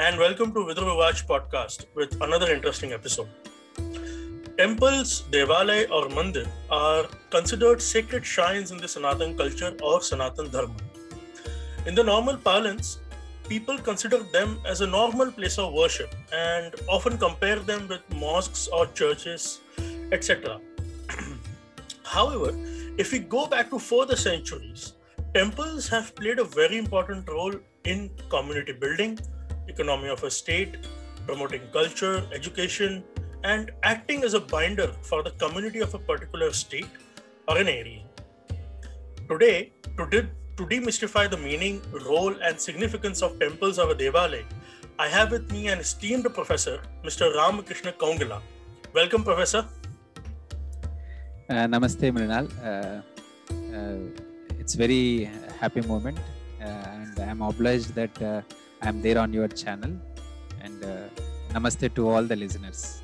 and welcome to Vidurvivach podcast with another interesting episode. Temples, Devalay, or Mandir are considered sacred shrines in the Sanatan culture or Sanatan Dharma. In the normal parlance, people consider them as a normal place of worship and often compare them with mosques or churches, etc. However, if we go back to further centuries, temples have played a very important role in community building, economy of a state, promoting culture, education, and acting as a binder for the community of a particular state or an area. Today, to, de- to demystify the meaning, role, and significance of temples of a Devalay, I have with me an esteemed professor, Mr. Ramakrishna Kongalla. Welcome, Professor. Uh, namaste, Mrinal. Uh, uh, it's very happy moment, uh, I'm obliged that uh, I'm there on your channel. And uh, namaste to all the listeners.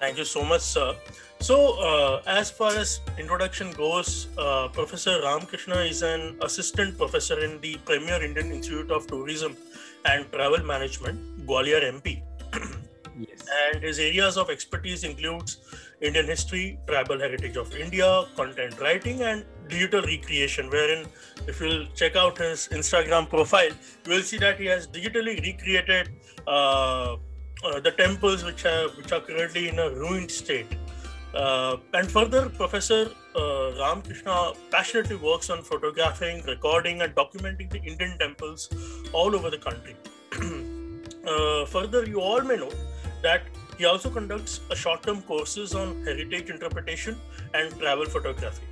Thank you so much, sir. So, uh, as far as introduction goes, uh, Professor Ramakrishna is an assistant professor in the Premier Indian Institute of Tourism and Travel Management, Gwalior MP. Yes. and his areas of expertise includes Indian history, tribal heritage of India, content writing, and digital recreation. Wherein, if you'll check out his Instagram profile, you will see that he has digitally recreated uh, uh, the temples which are which are currently in a ruined state. Uh, and further, Professor uh, Ramakrishna passionately works on photographing, recording, and documenting the Indian temples all over the country. uh, further, you all may know that he also conducts short-term courses on heritage interpretation and travel photography.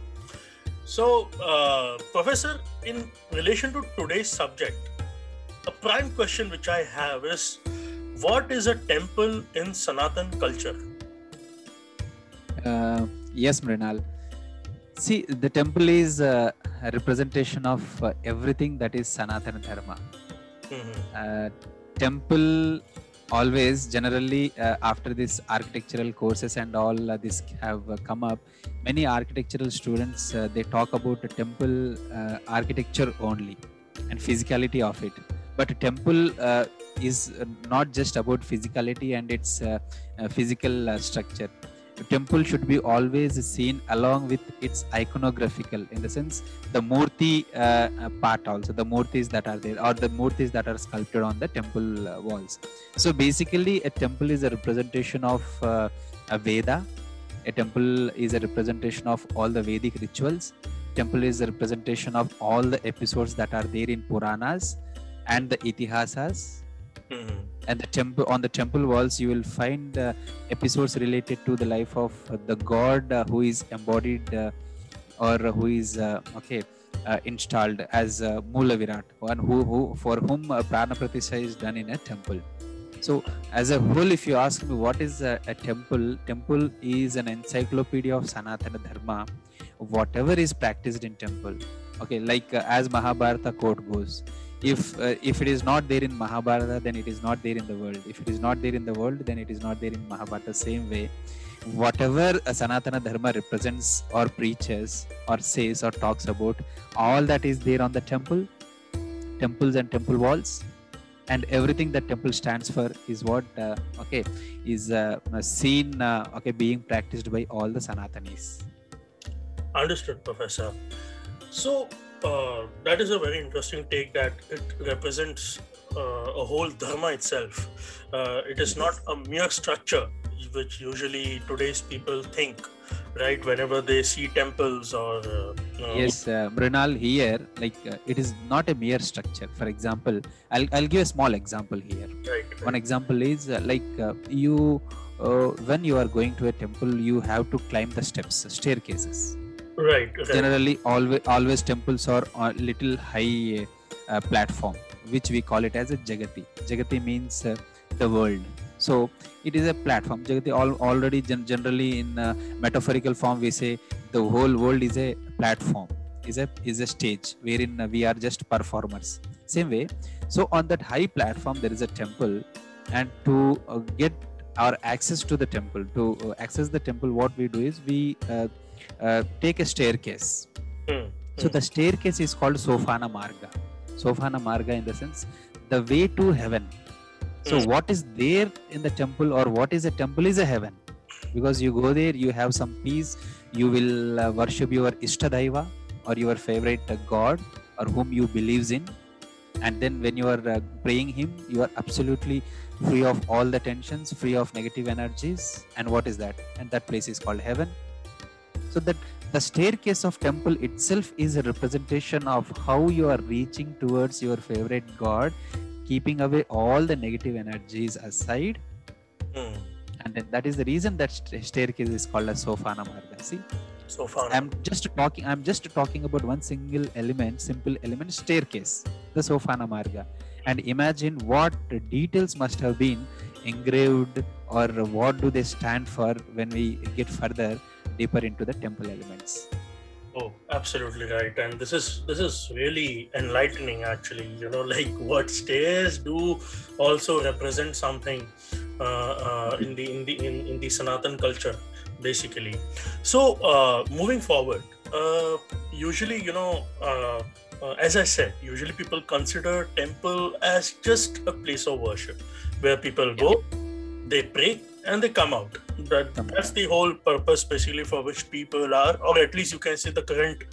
So, uh, Professor, in relation to today's subject, a prime question which I have is, what is a temple in Sanatan culture? Uh, yes, Mrinal. See, the temple is a representation of uh, everything that is Sanatana Dharma. Mhm. Uh, temple always generally uh, after this architectural courses and all uh, this have uh, come up many architectural students uh, they talk about the temple uh, architecture only and physicality of it. But temple uh, is not just about physicality and its physical structure temple should be always seen along with its iconographical in the sense the murti uh, uh, part also the murtis that are there or the murtis that are sculpted on the temple uh, walls. So basically a temple is a representation of uh, a veda. A temple is a representation of all the vedic rituals. Temple is a representation of all the episodes that are there in puranas and the itihasas Mhm. and the temple on the temple walls you will find uh, episodes related to the life of the god uh, who is embodied uh, or who is uh, okay uh, installed as uh, Mula Virat, one who, who for whom uh, is done in a temple. So, as a whole, if you ask me what is a, a temple, temple is an encyclopedia of Sanatana Dharma. Whatever is practiced in temple, okay, like uh, as Mahabharata quote goes, if uh, if it is not there in Mahabharata, then it is not there in the world. If it is not there in the world, then it is not there in Mahabharata. Same way, whatever Sanatana Dharma represents or preaches or says or talks about, all that is there on the temple, temples and temple walls, and everything that temple stands for is what uh, okay is uh, seen uh, okay being practiced by all the Sanatanis. Understood, Professor. So, uh, that is a very interesting take that it represents uh, a whole dharma itself. Uh, it is not a mere structure, which usually today's people think, right? Whenever they see temples or. Uh, Yes, uh, here, like uh, it is not a mere structure. For example, I'll, I'll give a small example here. Right. One example is uh, like uh, you, uh, when you are going to a temple, you have to climb the steps, staircases. Right. Generally, always, always temples are a little high uh, platform, which we call it as a Jagati. Jagati means uh, the world. So it is a platform. Jagati al- already gen- generally in uh, metaphorical form we say the whole world is a platform, is a is a stage wherein uh, we are just performers. Same way. So on that high platform there is a temple, and to uh, get our access to the temple, to uh, access the temple, what we do is we uh, take a staircase. Hmm. So the staircase is called Sopana Marga. Sopana Marga in the sense the way to heaven. So, Mm. what is there in the temple, or what is a temple, is a heaven. Because you go there, you have some peace, you will uh, worship your Ishtadaiva or your favorite uh, God or whom you believes in. And then when you are uh, praying Him, you are absolutely free of all the tensions, free of negative energies. And what is that? And that place is called heaven. So that the staircase of temple itself is a representation of how you are reaching towards your favorite god keeping away all the negative energies aside Hmm. and then that is the reason that st- staircase is called as sopana marga see So far. i'm just talking i'm just talking about one single element simple element staircase the sopana marga and imagine what details must have been engraved or what do they stand for when we get further deeper into the temple elements Oh, absolutely right. And this is this is really enlightening actually. You know, like what stairs do also represent something uh, uh, in the in the in, in the Sanatan culture, basically. So uh, moving forward, uh, usually you know, uh, uh, as I said, usually people consider temple as just a place of worship where people go, they pray, and they come out. That that's the whole purpose, basically, for which people are, or at least you can say the current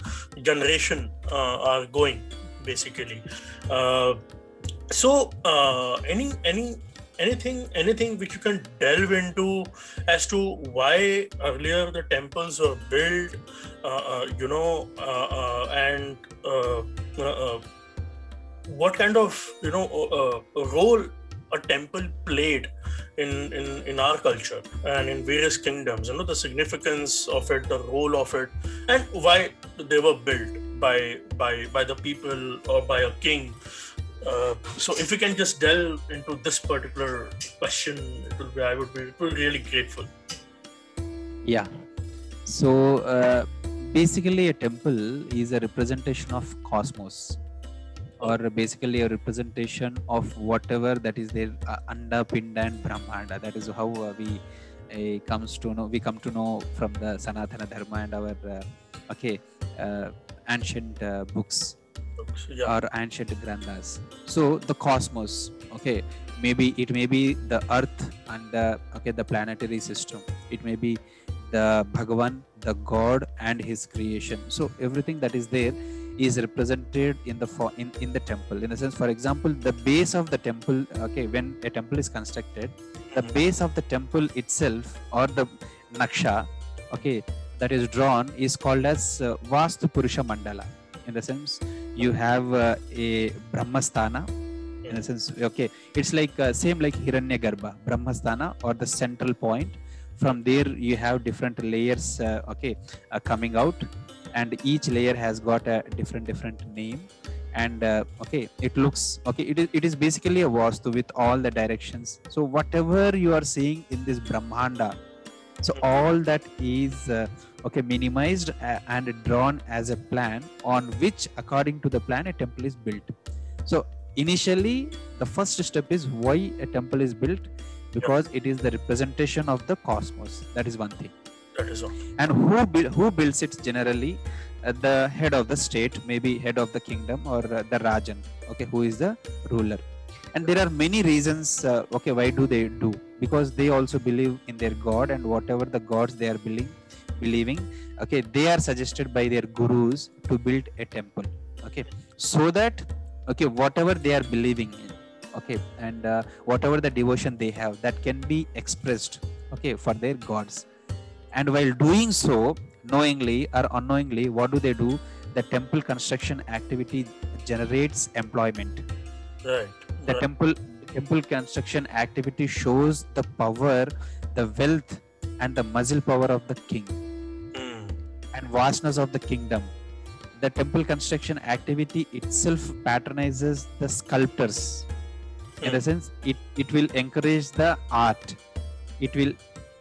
generation uh, are going, basically. Uh, so, uh, any any anything anything which you can delve into as to why earlier the temples were built, uh, uh, you know, uh, uh, and uh, uh, uh, what kind of you know uh, role a temple played in, in in our culture and in various kingdoms you know the significance of it the role of it and why they were built by by by the people or by a king. Uh, so if we can just delve into this particular question it will be i would be, be really grateful. Yeah. So uh, basically a temple is a representation of cosmos or basically a representation of whatever that is there uh, anda pinda and brahmanda that is how uh, we uh, comes to know we come to know from the sanatana dharma and our uh, okay uh, ancient uh, books yeah or ancient granthas. So the cosmos, okay, maybe it may be the Earth and the okay the planetary system. It may be the Bhagavan, the God and His creation. So everything that is there is represented in the in, in the temple. In the sense, for example, the base of the temple. Okay, when a temple is constructed, the Mhm. base of the temple itself or the naksha, okay, that is drawn is called as uh, Vastu Purusha Mandala. In the sense, you have uh, a brahmasthana in a sense okay it's like uh, same like hiranya garbha brahmasthana or the central point from there you have different layers uh, okay uh, coming out and each layer has got a different different name. And uh, okay it looks okay it is, it is basically a vastu with all the directions. So whatever you are seeing in this brahmanda so all that is uh, okay minimized uh, and drawn as a plan on which according to the plan a temple is built. So initially the first step is why a temple is built because it is the representation of the cosmos. That is one thing that is all. And who who builds it generally? Uh, the head of the state maybe head of the kingdom or uh, the rajan. Okay who is the ruler? And there are many reasons uh, okay why do they do? Because they also believe in their god and whatever the gods they are believing believing okay they are suggested by their gurus to build a temple okay? So that okay whatever they are believing in okay and uh, whatever the devotion they have that can be expressed okay for their gods and while doing so knowingly or unknowingly what do they do? The temple construction activity generates employment. Right. The right. temple temple construction activity shows the power the wealth and the muscle power of the king. Hmm. and vastness of the kingdom. The temple construction activity itself patronizes the sculptors. In the Hmm. sense it, it will encourage the art. It will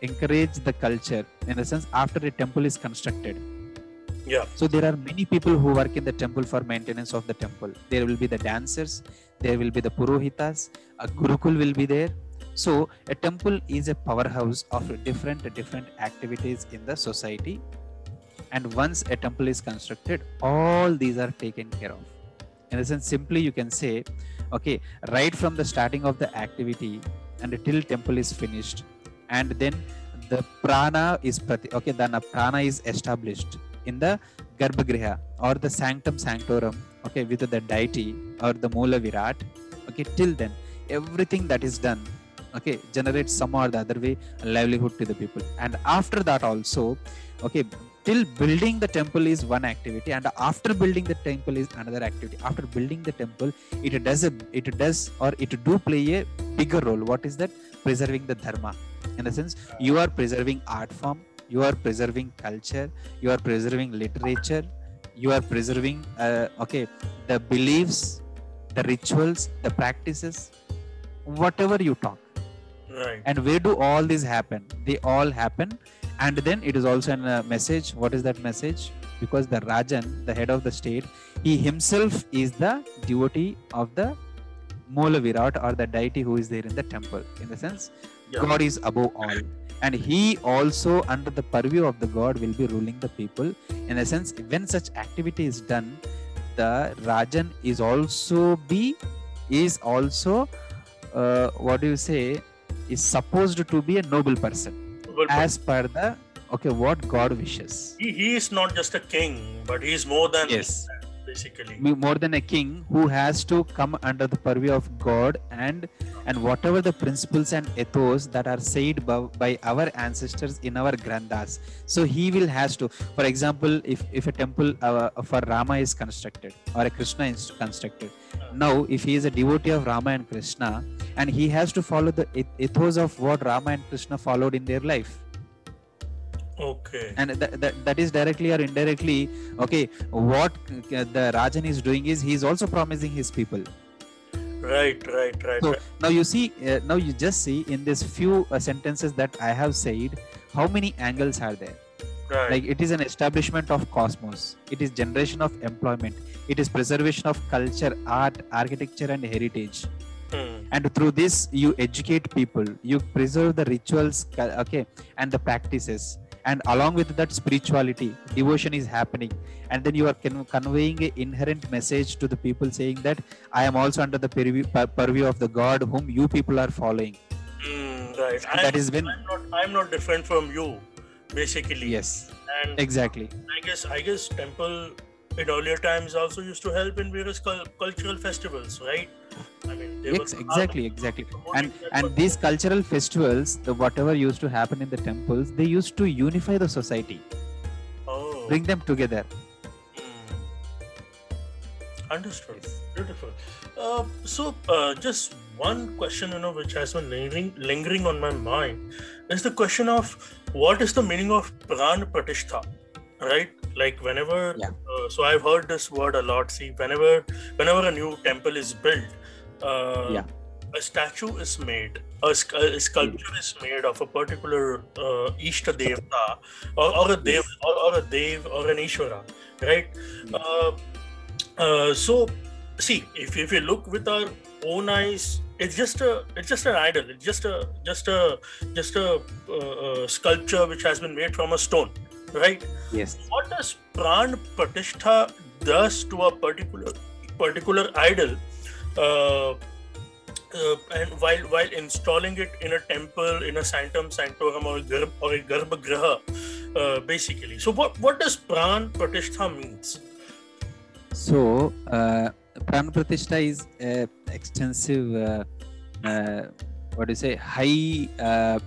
encourage the culture in the sense after a temple is constructed. Yeah. So there are many people who work in the temple for maintenance of the temple. There will be the dancers there will be the purohitas a gurukul will be there. So a temple is a powerhouse of different different activities in the society. And once a temple is constructed all these are taken care of. In a sense simply you can say okay right from the starting of the activity and till temple is finished and then the prana is prati okay then a prana is established in the garbhagriha or the sanctum sanctorum okay with the deity or the moola virat okay till then everything that is done okay generates some or the other way livelihood to the people. And after that also okay till building the temple is one activity and after building the temple is another activity. After building the temple it does a it does or it do play a bigger role. What is that preserving the dharma. In the sense you are preserving art form you are preserving culture you are preserving literature you are preserving uh, okay the beliefs the rituals the practices whatever you talk. Right. and where do all these happen? They all happen. And then it is also a message. What is that message? Because the rajan the head of the state he himself is the devotee of the moola virat or the deity who is there in the temple in the sense Yeah. god is above all. And he also under the purview of the god will be ruling the people. In a sense when such activity is done the rajan is also be is also uh, what do you say is supposed to be a noble person. But as per the okay what god wishes. He, he is not just a king, but he is more than yes basically. More than a king who has to come under the purview of god and and whatever the principles and ethos that are said by, by our ancestors in our granthas so he will has to for example if if a temple uh, for rama is constructed or a krishna is constructed now if he is a devotee of rama and krishna and he has to follow the ethos of what rama and krishna followed in their life Okay. and that, that, that is directly or indirectly okay what uh, the rajan is doing is he is also promising his people Right, right, right. So, right. now you see uh, now you just see in this few uh, sentences that i have said how many angles are there right. like it is an establishment of cosmos it is generation of employment it is preservation of culture art architecture and heritage Hmm. and through this you educate people you preserve the rituals okay and the practices and along with that spirituality devotion is happening and then you are con- conveying an inherent message to the people saying that i am also under the purview, purview of the god whom you people are following Hmm, right. And that is when- I'm not. I'm not different from you, basically. yes And exactly I guess I guess temple in earlier times also used to help in various cul- cultural festivals, right? I mean, they exactly exactly and and these cultural festivals the whatever used to happen in the temples they used to unify the society Oh. bring them together Hmm. Understood. Beautiful. Uh, so, uh, just one question, you know, which has been lingering, lingering on my mind is the question of what is the meaning of pran pratishtha, right? Like whenever, Yeah. uh, so I've heard this word a lot. See, whenever, whenever a new temple is built, uh, Yeah. a statue is made, a, a sculpture is made of a particular uh, Ishta Devta, or, or a dev, or, or a dev, or an Ishvara, right? Uh, uh, so see if, if you look with our own eyes it's just a it's just an idol it's just a just a just a uh, uh, sculpture which has been made from a stone right yes what does pran pratishtha does to a particular particular idol and while while installing it in a temple in a sanctum sanctorum or a, garb, or a garbhagriha uh, basically. So what what does pran pratishtha means? So, uh, Pran Pratishtha is a extensive, uh, uh, what do you say, high uh,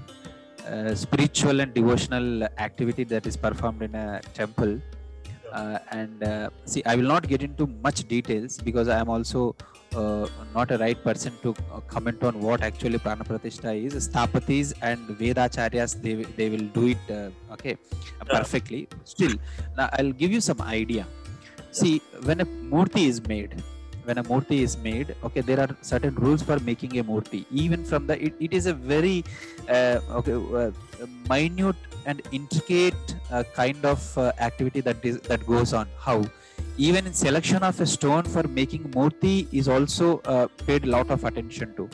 uh, spiritual and devotional activity that is performed in a temple. Uh, and uh, see, I will not get into much details because I am also uh, not a right person to uh, comment on what actually Prana Pratishtha is. Sthapatis and Vedacharyas, they, they will do it, uh, okay, Yeah. perfectly. Still, now I'll give you some idea see when a murti is made when a murti is made okay there are certain rules for making a murti even from the it, it is a very uh, okay uh, minute and intricate uh, kind of uh, activity that is that goes on how even in selection of a stone for making murti is also uh, paid a lot of attention to.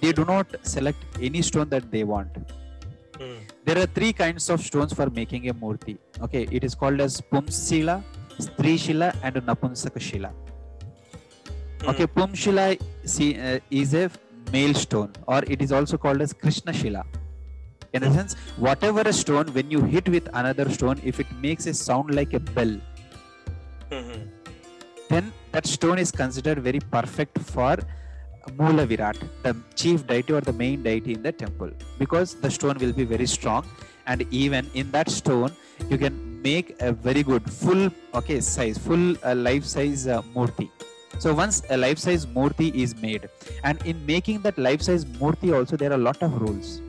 They do not select any stone that they want. Hmm. there are three kinds of stones for making a murti okay it is called as pumsila strishila and napunsaka shila Okay, Pumshila see, uh, is a male stone, or it is also called as Krishna Shila. In a sense, whatever a stone, when you hit with another stone, if it makes a sound like a bell, Mhm. then that stone is considered very perfect for Mula Virat, the chief deity or the main deity in the temple, because the stone will be very strong, and even in that stone, you can make a very good full okay size, full uh, life size uh, murti. So once a life size murti is made, and in making that life size murti also there are a lot of rules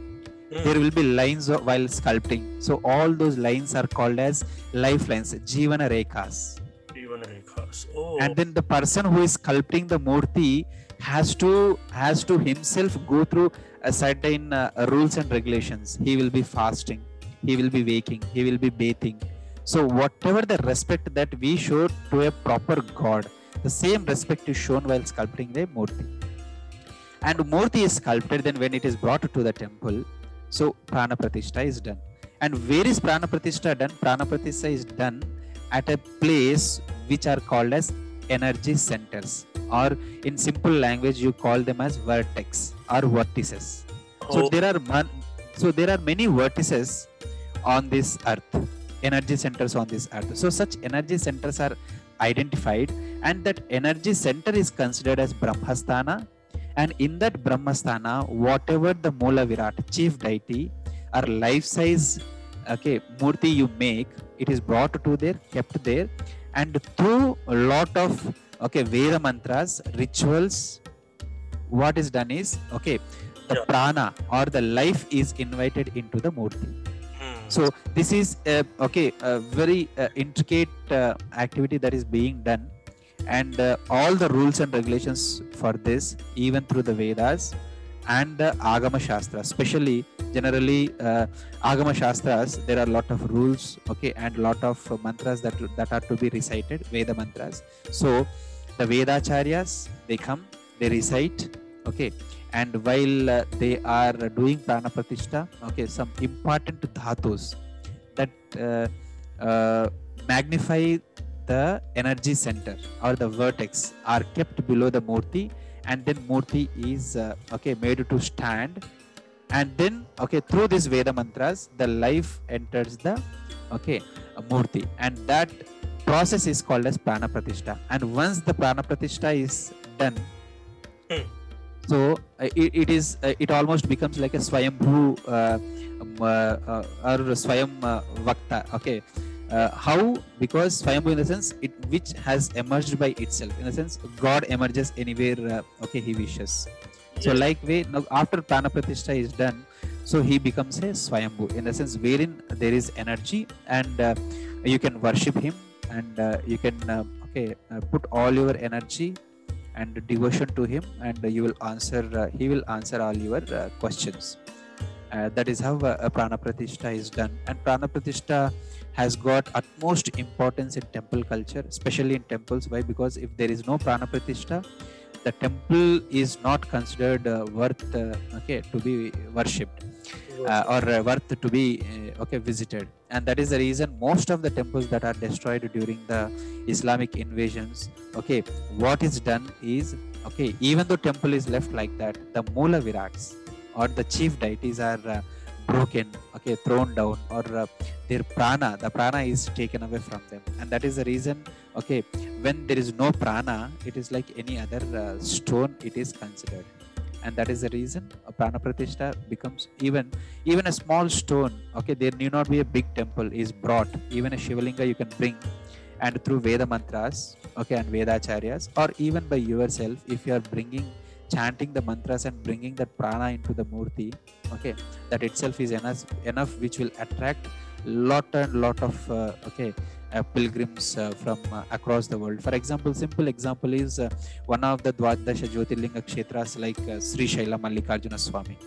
Mm. there will be lines while sculpting so all those lines are called as lifelines jivana rekhas. Oh. and then the person who is sculpting the murti has to has to himself go through a certain uh, rules and regulations. He will be fasting he will be waking he will be bathing. So whatever the respect that we show to a proper god the same respect is shown while sculpting the murti and murti is sculpted then when it is brought to the temple. So prana pratishtha is done. And where is prana pratishtha done? Prana pratishtha is done at a place which are called as energy centers or in simple language you call them as vertex or vertices. So Oh. there are man- so there are many vertices on this earth energy centers on this earth. So such energy centers are identified and that energy center is considered as brahmasthana. And in that brahmasthana whatever the mula virat chief deity or life size okay murti you make it is brought to there kept there and through a lot of okay veda mantras rituals what is done is okay the Yeah. prana or the life is invited into the murti Hmm. so this is uh, okay a very uh, intricate uh, activity that is being done and uh, all the rules and regulations for this even through the vedas and the agama shastra especially generally uh, agama shastras there are a lot of rules okay and lot of uh, mantras that that are to be recited veda mantras. So the vedacharyas they come they recite okay and while uh, they are doing prana pratishtha okay some important dhatus that uh, uh, magnify the energy center or the vertex are kept below the murti and then murti is uh, okay made to stand. And then okay through these veda mantras the life enters the okay murti and that process is called as prana pratishtha. And once the prana pratishtha is done Hmm. so uh, it, it is uh, it almost becomes like a swayambhu uh, um, uh, uh, or swayam uh, vakta okay uh, how? Because swayambhu in the sense it which has emerged by itself. In the sense god emerges anywhere uh, okay he wishes. So Yes. like way now after pranapratishtha is done so he becomes a swayambhu. In the sense wherein there is energy and uh, you can worship him and uh, you can uh, okay uh, put all your energy and devotion to him and you will answer uh, he will answer all your uh, questions. Uh, that is how uh, is done. And prana pratishtha has got utmost importance in temple culture especially in temples. Why? Because if there is no prana pratishtha the temple is not considered uh, worth uh, okay to be worshipped uh, or uh, worth to be uh, okay visited. And that is the reason most of the temples that are destroyed during the islamic invasions okay what is done is okay even though temple is left like that the mula virats or the chief deities are uh, broken okay thrown down or uh, their prana the prana is taken away from them. And that is the reason okay when there is no prana it is like any other uh, stone it is considered. And that is the reason a prana pratishtha becomes even even a small stone okay there need not be a big temple is brought. Even a shivalinga you can bring. And through veda mantras okay and vedacharyas or even by yourself if you are bringing chanting the mantras and bringing that prana into the murti okay that itself is enough enough which will attract lot and lot of uh, okay uh, pilgrims uh, from uh, across the world for example simple example is uh, one of the dwadasha jyotirlinga kshetras like uh, sri shaila mallikarjuna swami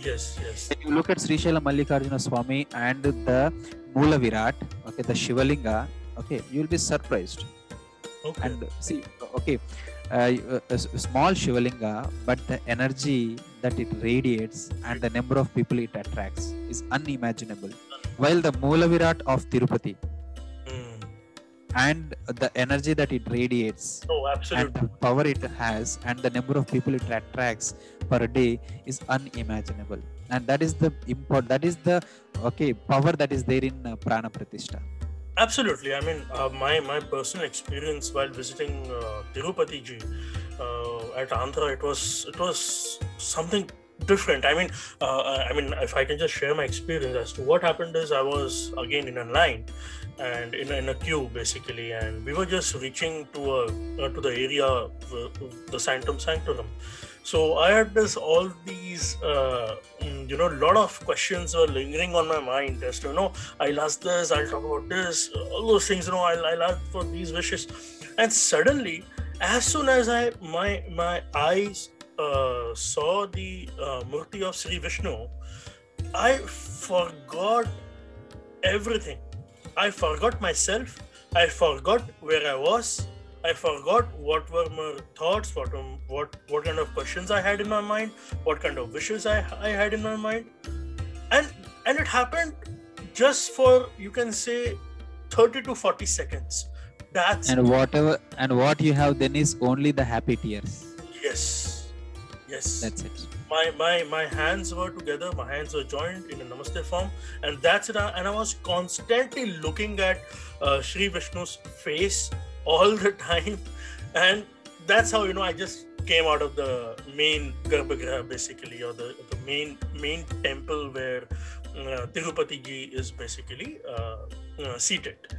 Yes, yes. when you look at Sri Shaila Mallikarjuna Swami and the Mula Virat, okay, the Shivalinga, okay, you will be surprised. Okay. And see, okay, uh, a s- small Shivalinga, but the energy that it radiates and the number of people it attracts is unimaginable. While the Moolavirat of Tirupati Hmm. and the energy that it radiates Oh, and absolutely. the power it has and the number of people it attracts per day is unimaginable and that is the import that is the okay power that is there in uh, prana pratishtha Absolutely. I mean, uh, my my personal experience while visiting uh, Tirupati ji uh, at Andhra, it was it was something different. I mean, uh, I mean, if I can just share my experience as to what happened is, I was again in a line and in, a- in a queue basically, and we were just reaching to a uh, to the area, uh, the Sanctum Sanctorum. So I had this all these, uh, mm, you know, lot of questions were lingering on my mind as to, you know, I'll ask this, I'll talk about this, all those things, you know, I'll, I'll ask for these wishes. And suddenly, as soon as I my my eyes uh, saw the uh, Murti of Sri Vishnu, I forgot everything. I forgot myself. I forgot where I was. I forgot what were my thoughts, what um, what what kind of questions I had in my mind, what kind of wishes I, I had in my mind, and and it happened just for you can say 30 to 40 seconds. That's and whatever and what you have then is only the happy tears. Yes, yes. that's it. My my my hands were together my hands were joined in a namaste form and that's it. And i was constantly looking at uh, Sri vishnu's face all the time and that's how you know i just came out of the main garbhagriha basically or the, the main main temple where uh, tirupati ji is basically uh, uh, seated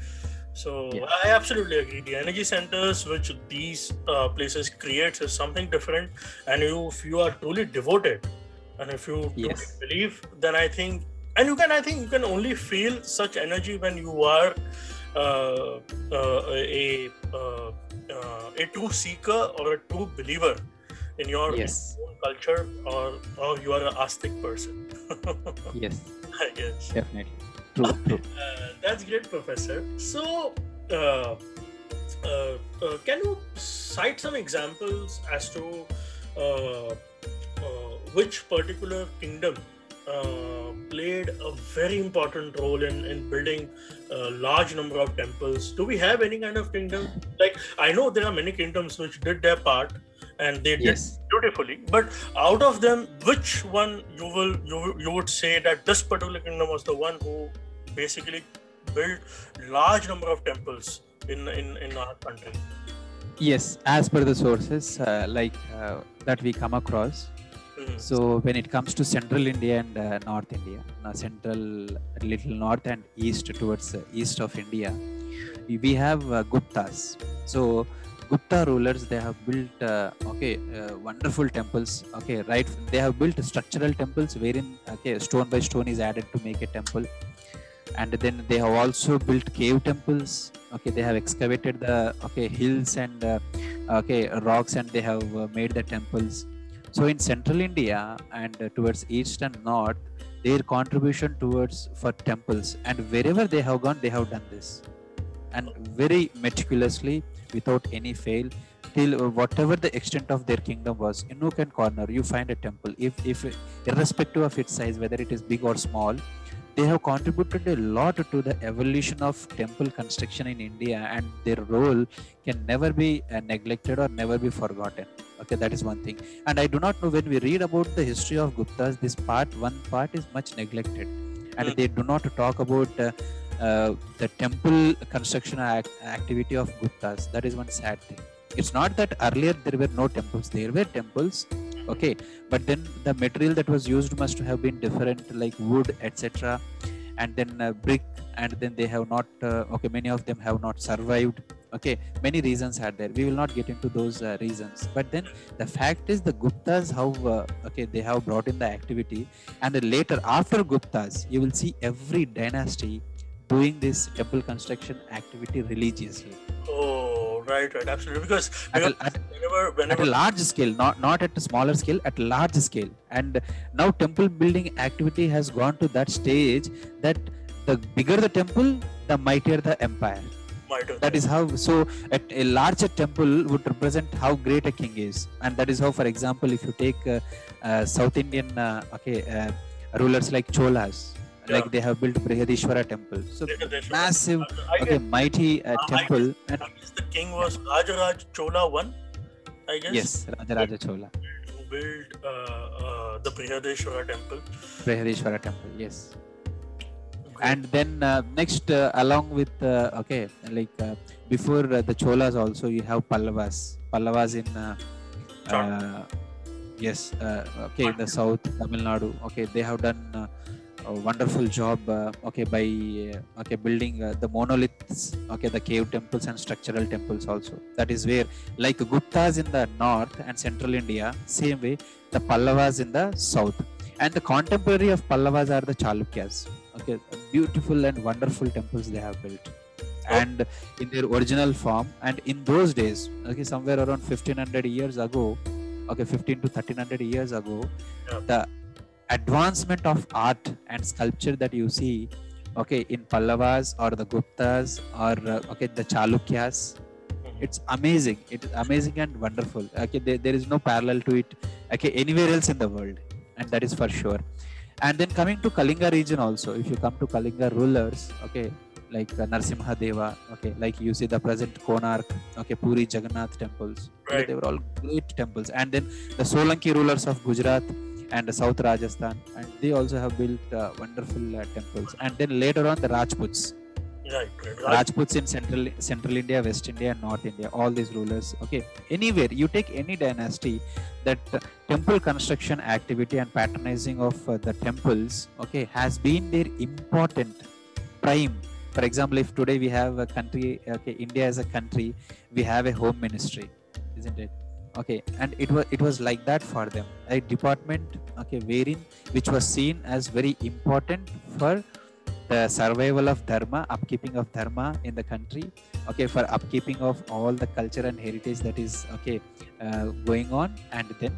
so Yeah. I absolutely agree. The energy centers which these uh, places creates is something different, and you, if you are truly devoted, and if you Yes. believe, then I think, and you can, I think, you can only feel such energy when you are uh, uh, a uh, uh, a true seeker or a true believer in your yes own culture, or or you are an astic person. yes I guess. definitely true true Uh, that's great, Professor. So, uh, uh, uh, can you cite some examples as to uh, uh, which particular kingdom uh, played a very important role in, in building a large number of temples? Do we have any kind of kingdom? Like, I know there are many kingdoms which did their part and they did yes beautifully but out of them which one you will you, you would say that this particular kingdom was the one who basically built large number of temples in in, in our country yes as per the sources uh, like uh, that we come across Mhm. So when it comes to central India and uh, North India, central, little north and east towards uh, east of India, we have uh, Guptas. So Gupta rulers they have built uh, okay uh, wonderful temples. Okay, right? They have built structural temples wherein okay stone by stone is added to make a temple, and then they have also built cave temples. Okay, they have excavated the okay hills and okay rocks and they have made the temples so in central india and towards east and north their contribution towards for temples and wherever they have gone they have done this. And very meticulously without any fail till whatever the extent of their kingdom was in nook and corner you find a temple. If if irrespective of its size whether it is big or small they have contributed a lot to the evolution of temple construction in india and their role can never be uh, neglected or never be forgotten okay that is one thing. And i do not know when we read about the history of guptas this part one part is much neglected. And Mm. they do not talk about uh, uh, the temple construction act- activity of guptas. That is one sad thing. It's not that earlier there were no temples. There were temples okay? But then the material that was used must have been different like wood etc and then uh, brick and then they have not uh, okay many of them have not survived okay many reasons are there. We will not get into those uh, reasons. But then the fact is the guptas how uh, okay they have brought in the activity. And then later after guptas you will see every dynasty doing this temple construction activity religiously. Oh right right. Absolutely. Because, at a, because at, whenever at a large scale not not at a smaller scale at a large scale. And now temple building activity has gone to that stage that the bigger the temple the mightier the empire have that is how so at a larger temple would represent how great a king is and that is how for example if you take uh, uh, south indian uh, okay uh, rulers like cholas like they have built Brihadishwara temple. So massive, I okay, mighty uh, I temple. And I guess the king was Rajaraj Chola one. I guess. yes, Rajaraja Chola, Who built uh, uh, the Brihadeshwara temple. Brihadishwara temple. Yes. And then uh, next uh, along with uh, okay like uh, before uh, the cholas also you have pallavas. Pallavas in uh, uh, yes uh, okay in the south tamil nadu. Okay they have done uh, a wonderful job uh, okay by uh, okay building uh, the monoliths okay the cave temples and structural temples also. That is where like guptas in the north and central india same way the pallavas in the south. And the contemporary of pallavas are the chalukyas beautiful and wonderful temples they have built. And in their original form and in those days okay somewhere around 1500 years ago okay 15 to 1300 years ago Yeah. the advancement of art and sculpture that you see okay in pallavas or the guptas or uh, okay the chalukyas Mhm. it's amazing. It is amazing and wonderful. Okay there, there is no parallel to it okay anywhere else in the world. And that is for sure and then coming to kalinga region also if you come to kalinga rulers okay like uh, Narsimha Deva, okay, like you see the present Konark, okay, Puri Jagannath temples, okay, they were all great temples. And then the Solanki rulers of Gujarat and the South Rajasthan, and they also have built uh, wonderful uh, temples. And then later on, the Rajputs, Right, right. Raj- Rajputs in central Central India, West India, and North India. All these rulers. Okay, anywhere you take any dynasty, that temple construction activity and patronizing of uh, the temples, okay, has been their important prime. For example, if today we have a country, okay, India as a country, we have a home ministry, isn't it? Okay, and it was it was like that for them, a department, okay, wherein which was seen as very important for the survival of dharma upkeeping of dharma in the country okay for upkeeping of all the culture and heritage that is okay uh, going on and then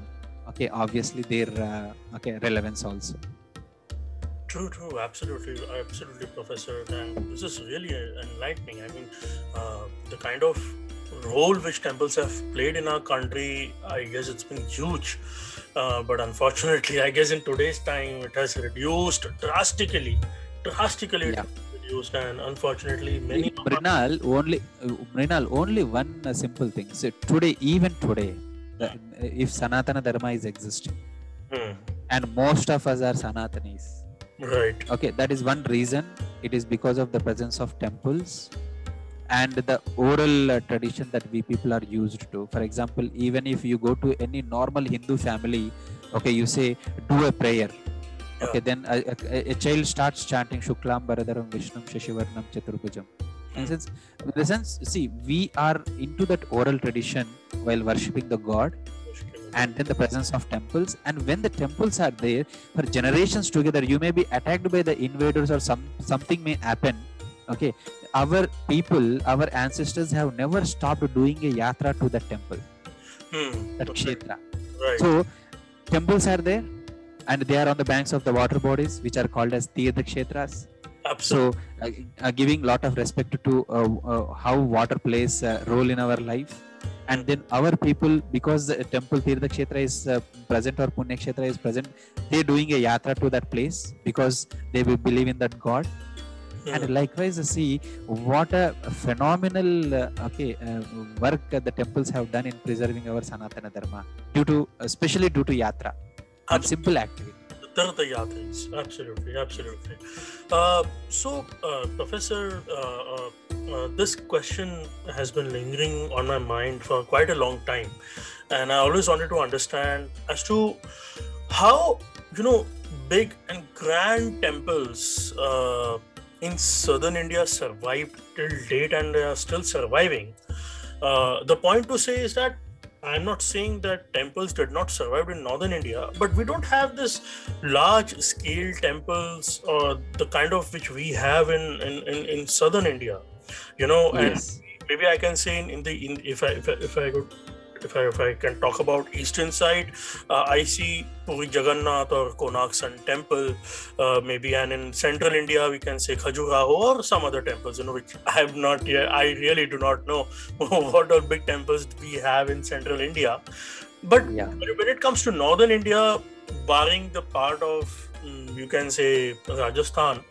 okay obviously their uh, okay relevance also True, true, absolutely, absolutely, Professor. And this is really enlightening. I mean, uh, the kind of role which temples have played in our country, I guess it's been huge. Uh, but unfortunately, I guess in today's time, it has reduced drastically, drastically Yeah. reduced. And unfortunately, many Mrinal only Mrinal only one simple thing. So today even today the, if sanatana dharma is existing Hmm, and most of us are sanatanis. Right, okay that is one reason. It is because of the presence of temples and the oral uh, tradition that we people are used to. For example even if you go to any normal hindu family okay you say do a prayer okay then a, a, a child starts chanting shuklam baradaram vishnum shashivarnam chaturbhujam in sense in the sense see we are into that oral tradition while worshipping the god and then the presence of temples. And when the temples are there for generations together you may be attacked by the invaders or some something may happen. Okay? Our people our ancestors have never stopped doing a yatra to the temple. Hmm, that okay, kshetra. Right, so temples are there and they are on the banks of the water bodies which are called as tirtha kshetras absolutely. so uh, uh, giving lot of respect to uh, uh, how water plays a role in our life. And then our people because the temple tirtha kshetra is uh, present or punya kshetra is present they're doing a yatra to that place because they believe in that god. Hmm, and likewise uh, see what a phenomenal uh, okay uh, work uh, the temples have done in preserving our sanatana dharma due to especially due to yatra Absolutely. simple activity absolutely, absolutely. Uh, so, uh, Professor, uh, uh, uh, this question has been lingering on my mind for quite a long time, and I always wanted to understand as to how you know big and grand temples uh, in southern India survived till date, and they are still surviving. The point to say is that I'm not saying that temples did not survive in northern India, but we don't have this large scale temples or the kind of which we have in in, in, in southern India. You know, and maybe I can say in, in the in if I if I, if I could if I, if I can talk about eastern side, uh, I see Puri Jagannath or Konark Sun Temple, uh, maybe, and in central India we can say Khajuraho or some other temples, you know, which I have not yet. I really do not know what all big temples we have in central India, but yeah when it comes to northern India, barring the part of mm, you can say Rajasthan,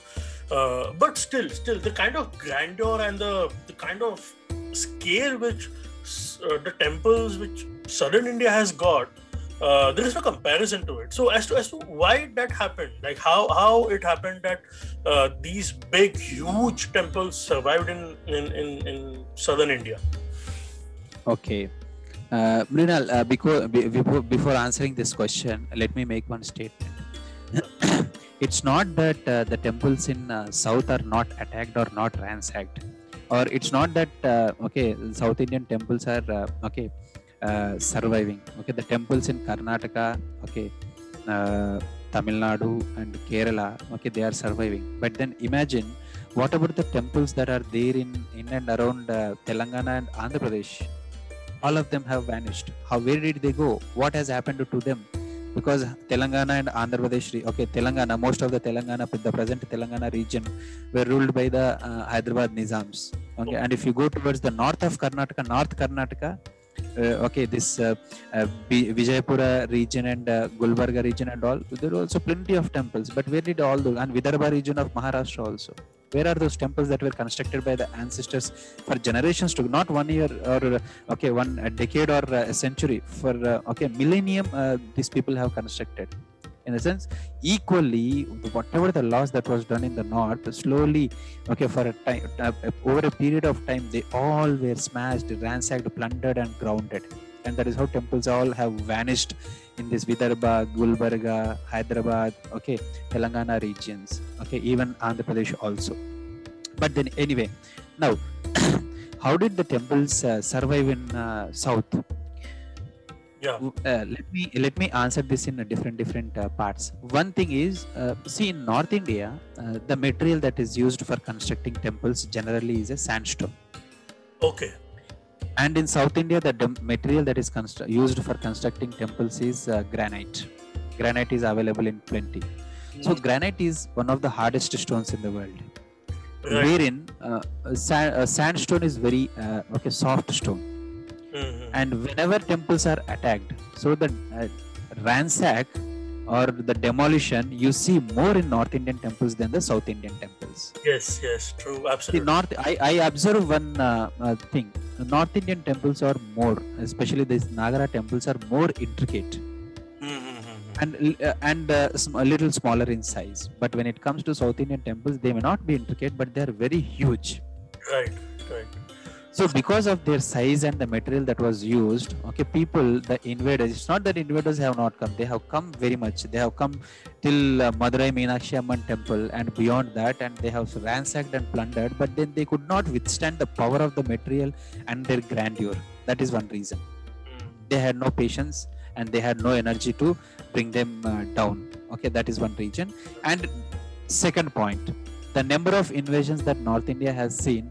uh, but still, still the kind of grandeur and the the kind of scale which uh, the temples which southern India has got, uh, there is no comparison to it. So as to as to why that happened, like how how it happened that uh, these big huge temples survived in in in, in southern India. Okay. Uh, Mrinal, uh, before, before answering this question, let me make one statement. it's not that uh, the temples in uh, south are not attacked or not ransacked, or it's not that uh, okay, South Indian temples are uh, okay uh, surviving. Okay, the temples in Karnataka, okay, Tamil Nadu and Kerala, okay, they are surviving. But then imagine what about the temples that are there in in and around Telangana and Andhra Pradesh? all of them have vanished. How where did they go? What has happened to them? Because Telangana and Andhra Pradesh, okay, Telangana, most of the Telangana, the present Telangana region, were ruled by the uh, Hyderabad Nizams. Okay, and if you go towards the north of Karnataka, North Karnataka, uh, okay, this uh, Vijayapura region and Gulbarga region and all, there are also plenty of temples. But where did all those? And Vidarbha region of Maharashtra also where are those temples that were constructed by the ancestors for generations to not one year or okay one decade or a century for uh, okay millennium uh, these people have constructed? In a sense equally whatever the loss that was done in the north slowly okay for a time uh, over a period of time they all were smashed ransacked plundered and grounded and that is how temples all have vanished in this Vidarbha, Gulbarga, Hyderabad, okay, Telangana regions, okay, even Andhra Pradesh also. But then anyway, now how did the temples uh, survive in uh, South? Yeah. Uh, let me let me answer this in different different uh, parts. One thing is, uh, see in North India, uh, the material that is used for constructing temples generally is a sandstone Okay. And in south india the dem- material that is constru- used for constructing temples is uh, granite granite is available in plenty so granite is one of the hardest stones in the world Right. wherein uh, uh, sandstone is very uh, okay soft stone Mhm. and whenever temples are attacked so the uh, ransack or the demolition you see more in north indian temples than the south indian temples. Yes, yes, true, absolutely. The north I, I observe one uh, uh, thing. North indian temples are more especially these nagara temples are more intricate. Mhm. and uh, and uh, sm- a little smaller in size. But when it comes to south indian temples they may not be intricate but they are very huge. Right, right. So because of their size and the material that was used okay people the invaders it's not that invaders have not come they have come very much. They have come till uh, madurai meenakshi amman temple and beyond that and they have ransacked and plundered but then they could not withstand the power of the material and their grandeur. That is one reason. They had no patience and they had no energy to bring them uh, down. Okay that is one region and second point the number of invasions that north india has seen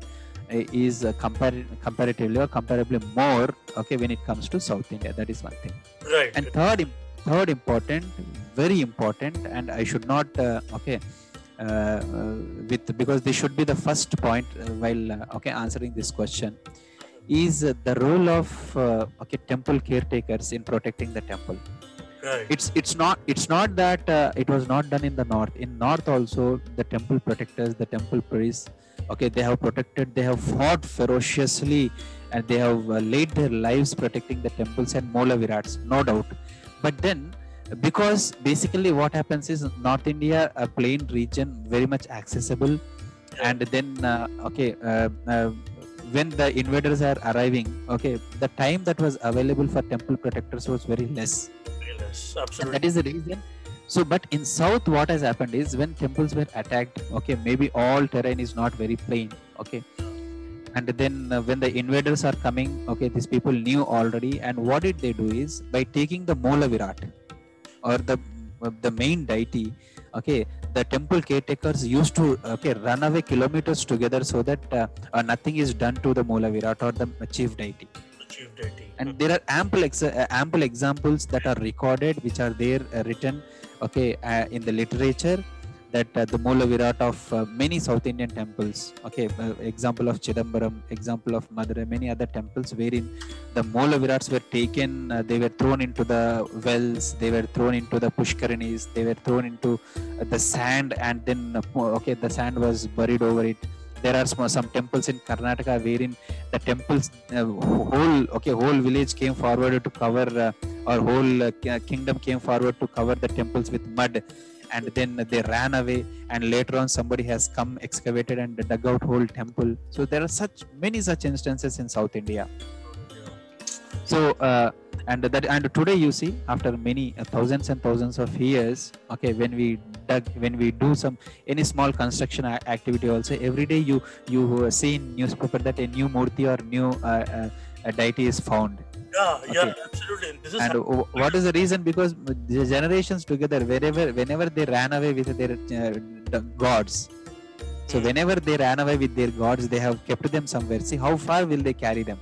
is uh, compar- comparatively or comparably more okay when it comes to south india that is one thing Right. and third third important very important and i should not uh, okay uh, uh, with because this should be the first point uh, while uh, okay answering this question is uh, the role of uh, okay temple caretakers in protecting the temple right. it's it's not it's not that uh, it was not done in the north in north also the temple protectors the temple priests okay they have protected they have fought ferociously and they have uh, laid their lives protecting the temples and moola virats no doubt but then because basically what happens is north india a plain region very much accessible and then uh, okay uh, uh, when the invaders are arriving okay the time that was available for temple protectors was very less Yes, and absolutely. And that is the reason so but in south what has happened is when temples were attacked okay maybe all terrain is not very plain okay. And then uh, when the invaders are coming okay these people knew already. And what did they do is by taking the moola virat or the uh, the main deity okay the temple caretakers used to okay run away kilometers together so that uh, uh, nothing is done to the moola virat or the chief deity. And there are ample ex- uh, ample examples that are recorded which are there uh, written okay uh, in the literature that uh, the Moola Virat of uh, many South Indian temples. Okay, uh, example of Chidambaram, example of Madurai, many other temples wherein the Moola Virats were taken, uh, they were thrown into the wells, they were thrown into the Pushkarinis, they were thrown into the sand, and then uh, okay, the sand was buried over it. There are some, temples in Karnataka wherein the temples uh, whole okay whole village came forward to cover uh, or whole uh, kingdom came forward to cover the temples with mud. And then they ran away and later on somebody has come excavated and dug out whole temple. So there are such many such instances in south india. So uh, and that and today you see after many uh, thousands and thousands of years okay when we when we do some any small construction activity also every day you you see in newspaper that a new murti or new uh, uh, a deity is found. Yeah, yeah, absolutely. Is and w- what is the reason? Because the generations together wherever whenever they ran away with their uh, gods so Hmm. whenever they ran away with their gods they have kept them somewhere. See how far will they carry them?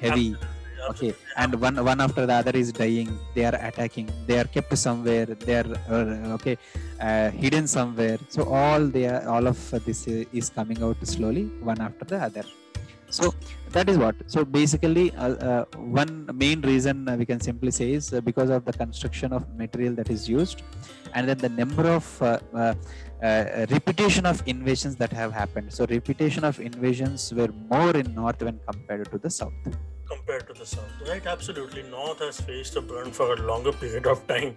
Heavy. Absolutely, okay and one one after the other is dying. They are attacking. They are kept somewhere. They are uh, okay uh, hidden somewhere. So all they are all of this is coming out slowly one after the other. So that is what. So basically uh, uh, one main reason we can simply say is because of the construction of material that is used and then the number of uh, uh, uh, repetition of invasions that have happened. So repetition of invasions were more in north when compared to the south compared to the south right? Absolutely north has faced a burn for a longer period of time.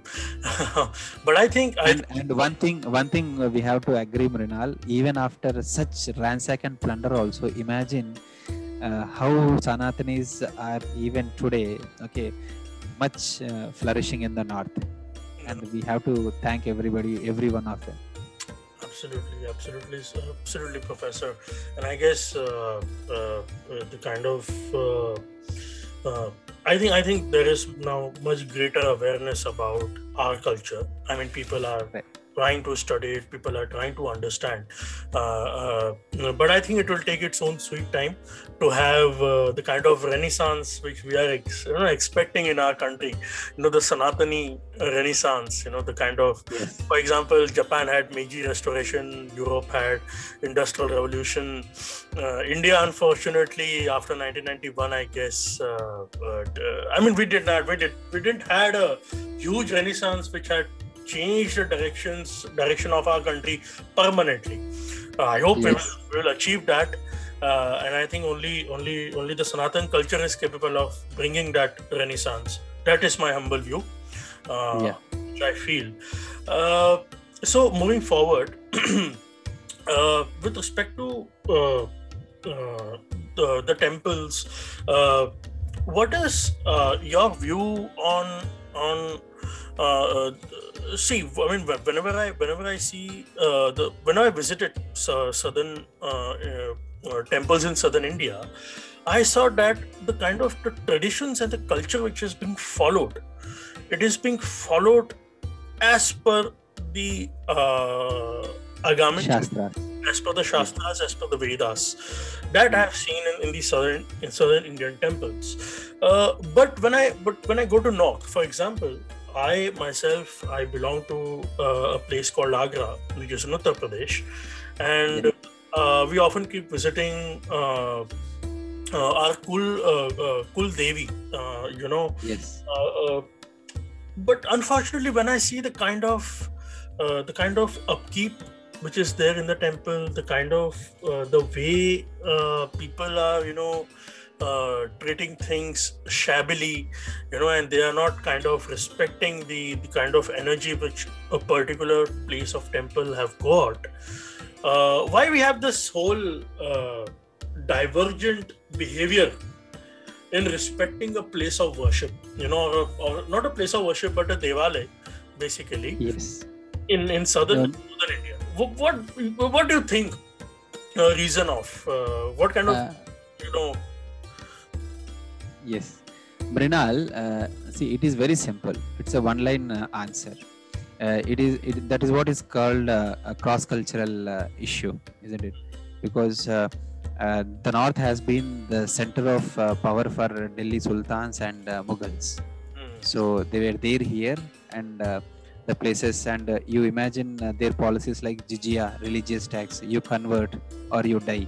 But i think i and, and one thing one thing uh, we have to agree mrinal even after such ransack and plunder also imagine uh, how sanatanis are even today okay much uh, flourishing in the north. And we have to thank everybody every one of them. Absolutely absolutely absolutely professor. And i guess uh, uh, uh, the kind of uh, i think i think there is now much greater awareness about our culture i mean people are Right. Trying to study it people are trying to understand uh, uh, but i think it will take its own sweet time to have uh, the kind of renaissance which we are ex- you know, expecting in our country you know the sanatani renaissance you know the kind of yes for example, Japan had Meiji Restoration, Europe had Industrial Revolution. Uh, India, unfortunately, after 1991, I guess, uh, but, uh, I mean, we did not, we did, we didn't had a huge renaissance which had changed the directions, direction of our country permanently. Uh, I hope we, will, we will achieve that. Uh, and I think only, only, only the Sanatan culture is capable of bringing that renaissance. That is my humble view. Uh, Yeah. which I feel. Uh, so moving forward, uh, with respect to uh, uh, the, the temples, uh, what is uh, your view on on uh, uh, see? I mean, whenever I whenever I see uh, the whenever I visited uh, southern uh, uh, temples in southern India, I saw that the kind of the traditions and the culture which is being followed, it is being followed as per the agamic shastras. As per the shastras as per the vedas that i have seen in, in the southern in southern indian temples. Uh, but when i but when i go to north for example i myself i belong to uh, a place called agra which is in uttar pradesh. And uh, we often keep visiting uh, uh, our kul uh, uh, kul devi uh, you know. Yes. Uh, uh, but unfortunately when i see the kind of uh, the kind of upkeep which is there in the temple the kind of uh, the way uh, people are you know uh, treating things shabbily you know and they are not kind of respecting the, the kind of energy which a particular place of temple have got. Uh, why we have this whole uh, divergent behavior in respecting a place of worship you know or, or not a place of worship but a devalaya basically. Yes. In in southern, Um, southern india what, what do you think uh, reason of uh, what kind of Uh, you know Yes. Mrinal, uh, see, it is very simple. It's a one line uh, answer. Uh, it is it, that is what is called uh, a cross cultural uh, issue, isn't it? Because uh, uh, the north has been the center of uh, power for Delhi Sultans and uh, Mughals. hmm, So they were there here, and uh, the places and uh, you imagine uh, their policies like jizya religious tax you convert or you die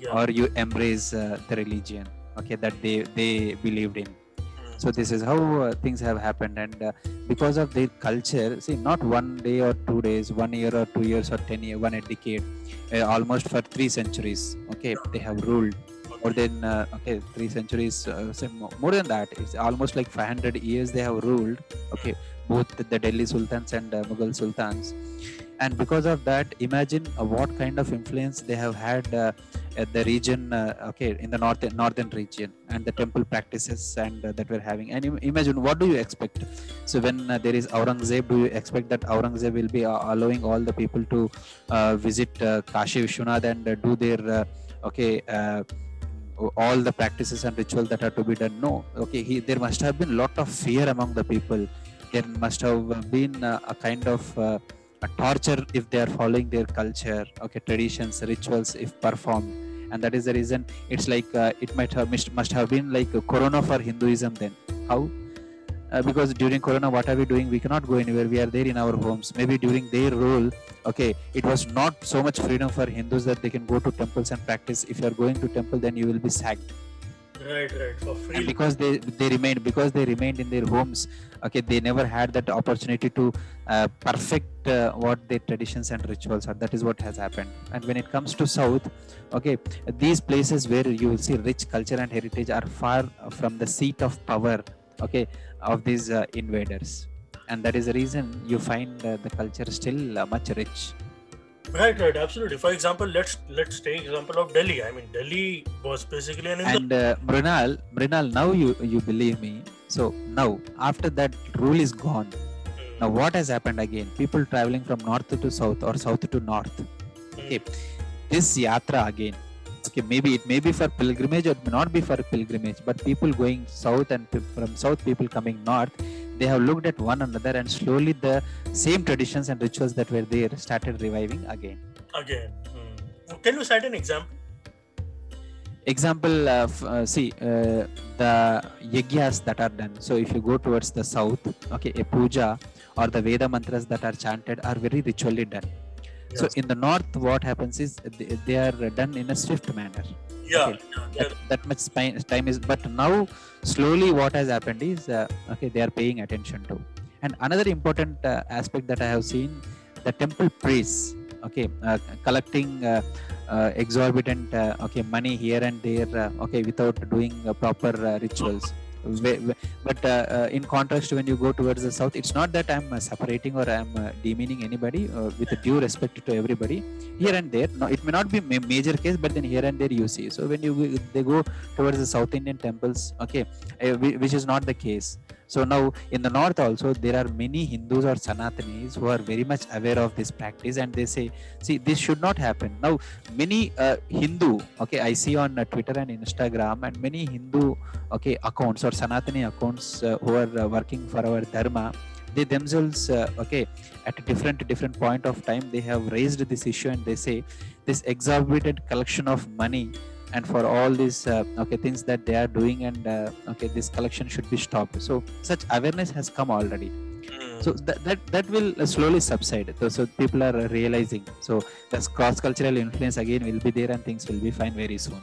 yeah. or you embrace uh, the religion okay that they they believed in Mm. so this is how uh, things have happened and uh, because of their culture see not one day or two days one year or two years or 10 year one a decade uh, almost for three centuries okay they have ruled more than uh, okay three centuries uh, more than that. It's almost like 500 years they have ruled okay both the, delhi sultans and uh, mughal sultans. And because of that imagine uh, what kind of influence they have had uh, at the region uh, okay in the northern northern region and the temple practices and that we're having. And imagine what do you expect? So when there is aurangzeb do you expect that aurangzeb will be allowing all the people to visit kashi vishwanath and do their okay uh, all the practices and rituals that are to be done no. Okay he, there must have been a lot of fear among the people. There must have been uh, a kind of uh, a torture if they are following their culture okay traditions rituals if performed. And that is the reason it's like uh, it might have must, must have been like a corona for hinduism then. How uh, because during corona what are we doing? We cannot go anywhere. We are there in our homes. Maybe during their rule okay it was not so much freedom for hindus that they can go to temples and practice. If you are going to temple then you will be sacked. Right, right. For free. and because they they remained because they remained in their homes okay they never had that opportunity to uh, perfect uh, what their traditions and rituals are. That is what has happened. And when it comes to south okay these places where you will see rich culture and heritage are far from the seat of power okay of these uh, invaders and that is the reason you find uh, the culture still uh, much rich Right, right, absolutely. For example, let's let's take example of Delhi. I mean, Delhi was basically an and uh, Mrinal, now you you believe me. So now after that rule is gone, now what has happened again? People traveling from north to south or south to north. Okay, this yatra again. Okay, maybe it may be for pilgrimage or it may not be for pilgrimage, but people going south and from south people coming north, they have looked at one another and slowly the same traditions and rituals that were there started reviving again. again. Hmm. Can you cite an example? example of uh, see uh, the yagyas that are done so if you go towards the south okay a puja or the veda mantras that are chanted are very ritually done so in the north what happens is they, they are done in a swift manner. Yeah, okay. yeah, that, that much time is but now slowly what has happened is uh, okay they are paying attention to. And another important uh, aspect that i have seen the temple priests okay uh, collecting uh, uh, exorbitant uh, okay money here and there uh, okay without doing uh, proper uh, rituals but uh, uh, in contrast when you go towards the south it's not that i'm uh, separating or i'm demeaning anybody with due respect to everybody. Here and there no it may not be ma- major case but then here and there you see. So when you they go towards the south indian temples okay which is not the case so now in the north also there are many hindus or sanatanis who are very much aware of this practice and they say see this should not happen. Now many uh, hindu okay i see on uh, twitter and instagram and many hindu okay accounts or sanatani accounts uh, who are uh, working for our dharma they themselves uh, okay at a different different point of time they have raised this issue and they say this exorbitant collection of money and for all these uh, okay things that they are doing and uh, okay this collection should be stopped. So such awareness has come already. Hmm. so that that, that will uh, slowly subside. So, so people are realizing. So this cross cultural influence again will be there and things will be fine very soon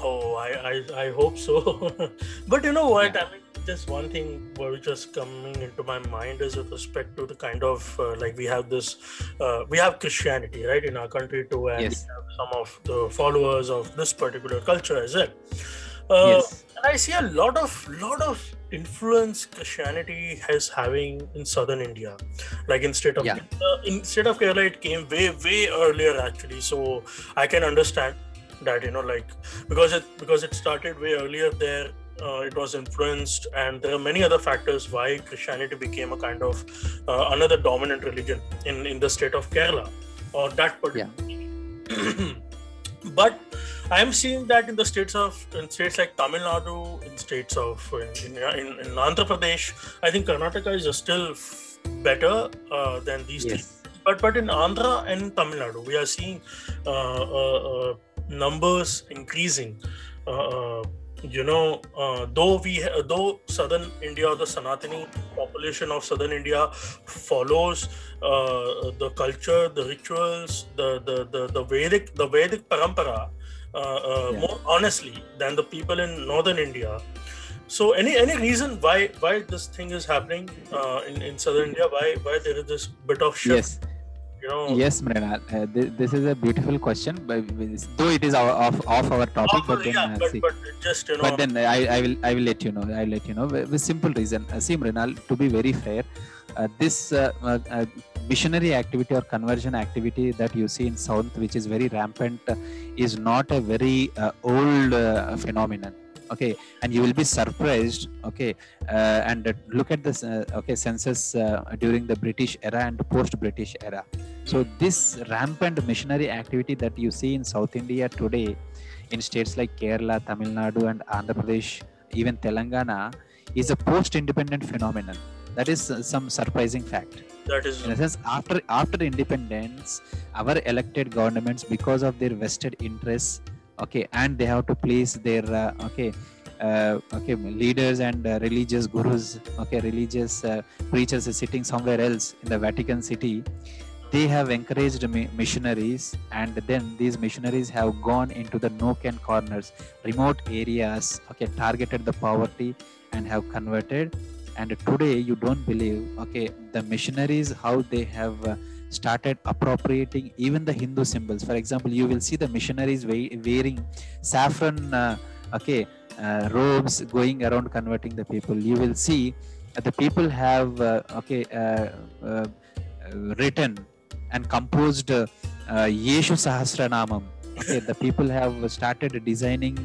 Oh, I, I, I hope so. but you know what? Yeah. I mean, just one thing which was coming into my mind is with respect to the kind of uh, like we have this, uh, we have Christianity, right, in our country too, and Yes. we have some of the followers of this particular culture as well. Uh, yes and I see a lot of lot of influence Christianity has having in southern India, like in state of Yeah. uh, in state of Kerala, it came way way earlier actually. So I can understand that you know like because it because it started way earlier there. Uh, it was influenced, and there are many other factors why Christianity became a kind of uh, another dominant religion in in the state of Kerala or that particular. but I am seeing that in the states of in states like Tamil Nadu, in states of in, in, in, in Andhra Pradesh, I think Karnataka is still f- better uh, than these yes But but in Andhra and Tamil Nadu, we are seeing uh, uh, uh, numbers increasing. Uh, uh, you know, uh, though we ha- though southern India the Sanatani population of southern India follows uh, the culture, the rituals, the the the, the Vedic the Vedic parampara uh, uh, Yeah. more honestly than the people in northern India. So, any any reason why why this thing is happening uh, in in southern India? Why why there is this bit of shift? Yes. You know, Yes, Mrinal. Uh, th- this is a beautiful question, but though it is our, off, off our topic, Offer, but then yeah, uh, but, see. but just you know, but then I, I will I will let you know I'll let you know with, simple reason uh, see Mrinal to be very fair uh, this uh, uh, missionary activity or conversion activity that you see in south which is very rampant is not a very uh, old uh, phenomenon okay and you will be surprised okay uh, and look at this uh, okay census uh, during the british era and post british era so this rampant missionary activity that you see in south india today in states like Kerala, Tamil Nadu, and Andhra Pradesh, even Telangana, is a post-independent phenomenon. That is uh, some surprising fact. that is In a sense, after after independence, our elected governments, because of their vested interests, okay, and they have to place their uh, okay. Uh, okay, leaders and uh, religious gurus, okay, religious uh, preachers sitting somewhere else in the Vatican City. They have encouraged missionaries, and then these missionaries have gone into the nook and corners, remote areas, okay, targeted the poverty and have converted. And today, you don't believe, okay, the missionaries how they have uh, started appropriating even the Hindu symbols. For example, you will see the missionaries wearing saffron, uh, okay, uh, robes going around converting the people. You will see the people have, uh, okay, uh, uh, written and composed Yeshu Sahasranamam. Okay, the people have started designing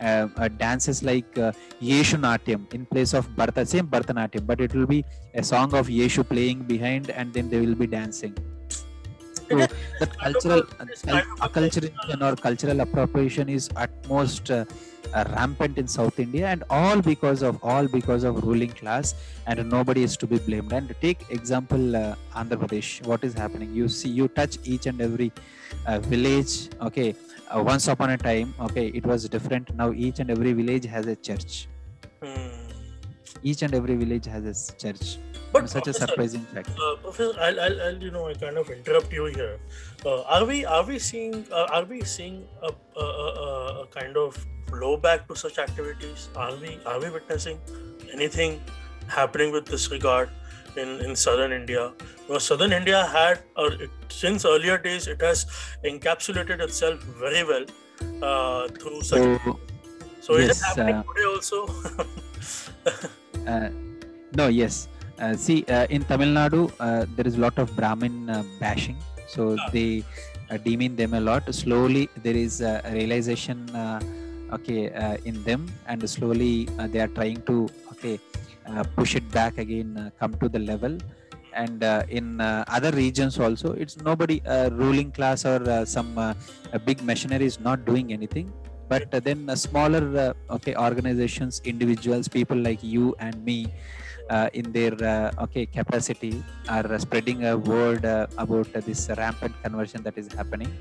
uh, uh, dances like uh, Yeshu Natyam in place of Bharata, same Bharatanatyam, but it will be a song of Yeshu playing behind and then they will be dancing. So that cultural, a- it's cul- kind of a- acculturation or cultural appropriation is at most uh, uh, rampant in South India, and all because of all because of ruling class, and nobody is to be blamed. And take example uh, Andhra Pradesh, what is happening? You see, you touch each and every uh, village. Okay, uh, once upon a time, okay, it was different. Now each and every village has a church. Hmm. Each and every village has a church. But Such a surprising fact. Uh, Professor, I'll, I'll, I'll, you know, I kind of interrupt you here. Uh, are we, are we seeing, uh, are we seeing a, a, a, a- a kind of blowback to such activities? Are we, are we witnessing anything happening with this regard in, in southern India? Because southern India had, uh, it, since earlier days, it has encapsulated itself very well uh, through such. So So, is it happening uh, today also? Uh, no, yes. Uh, see, uh, in Tamil Nadu, uh, there is a lot of Brahmin uh, bashing. So Ah. they uh, demean them a lot. Slowly, there is a realization, uh, okay, uh, in them, and slowly uh, they are trying to, okay, push it back again, uh, come to the level. And uh, in uh, other regions also, it's nobody uh, ruling class or uh, some uh, big machinery is not doing anything but uh, then uh, smaller uh, okay organizations individuals people like you and me uh, in their uh, okay capacity are uh, spreading a word uh, about uh, this rampant conversion that is happening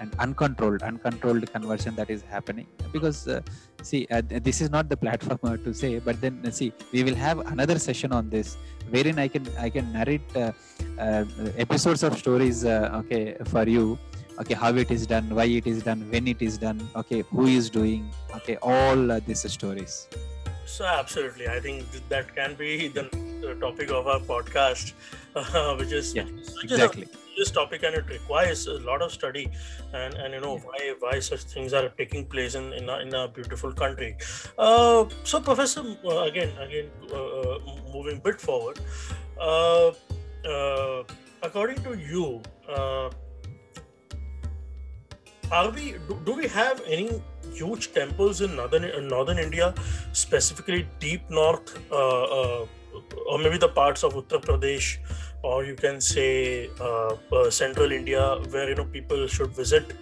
and uncontrolled uncontrolled conversion that is happening. Because uh, see uh, this is not the platform uh, to say but then uh, see we will have another session on this wherein i can i can narrate uh, uh, episodes of stories okay for you. Okay how it is done why it is done when it is done okay who is doing okay all these stories So absolutely, I think that can be the, topic of our podcast, uh, which is Yeah, which exactly is a serious topic and it requires a lot of study and and you know Yeah. why why such things are taking place in in a, in a beautiful country. Uh, so, Professor, uh, again again uh, uh, moving bit forward, uh, uh, according to you. Uh, are we do, do we have any huge temples in northern in northern India, specifically deep north, uh, uh, or maybe the parts of Uttar Pradesh, or you can say uh, central India, where you know people should visit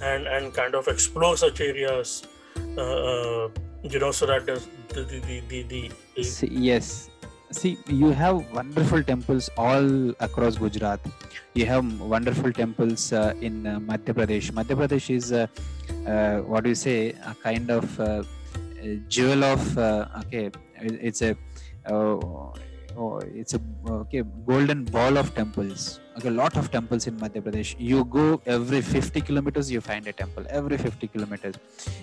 and and kind of explore such areas, you know, so that the the the the, the, yes see you have wonderful temples all across gujarat. You have wonderful temples uh, in uh, madhya pradesh. Madhya pradesh is uh, uh, what do you say? A kind of uh, jewel of uh, okay it's a oh, it's a okay golden ball of temples okay lot of temples in madhya pradesh. You go every 50 kilometers you find a temple. Every 50 kilometers.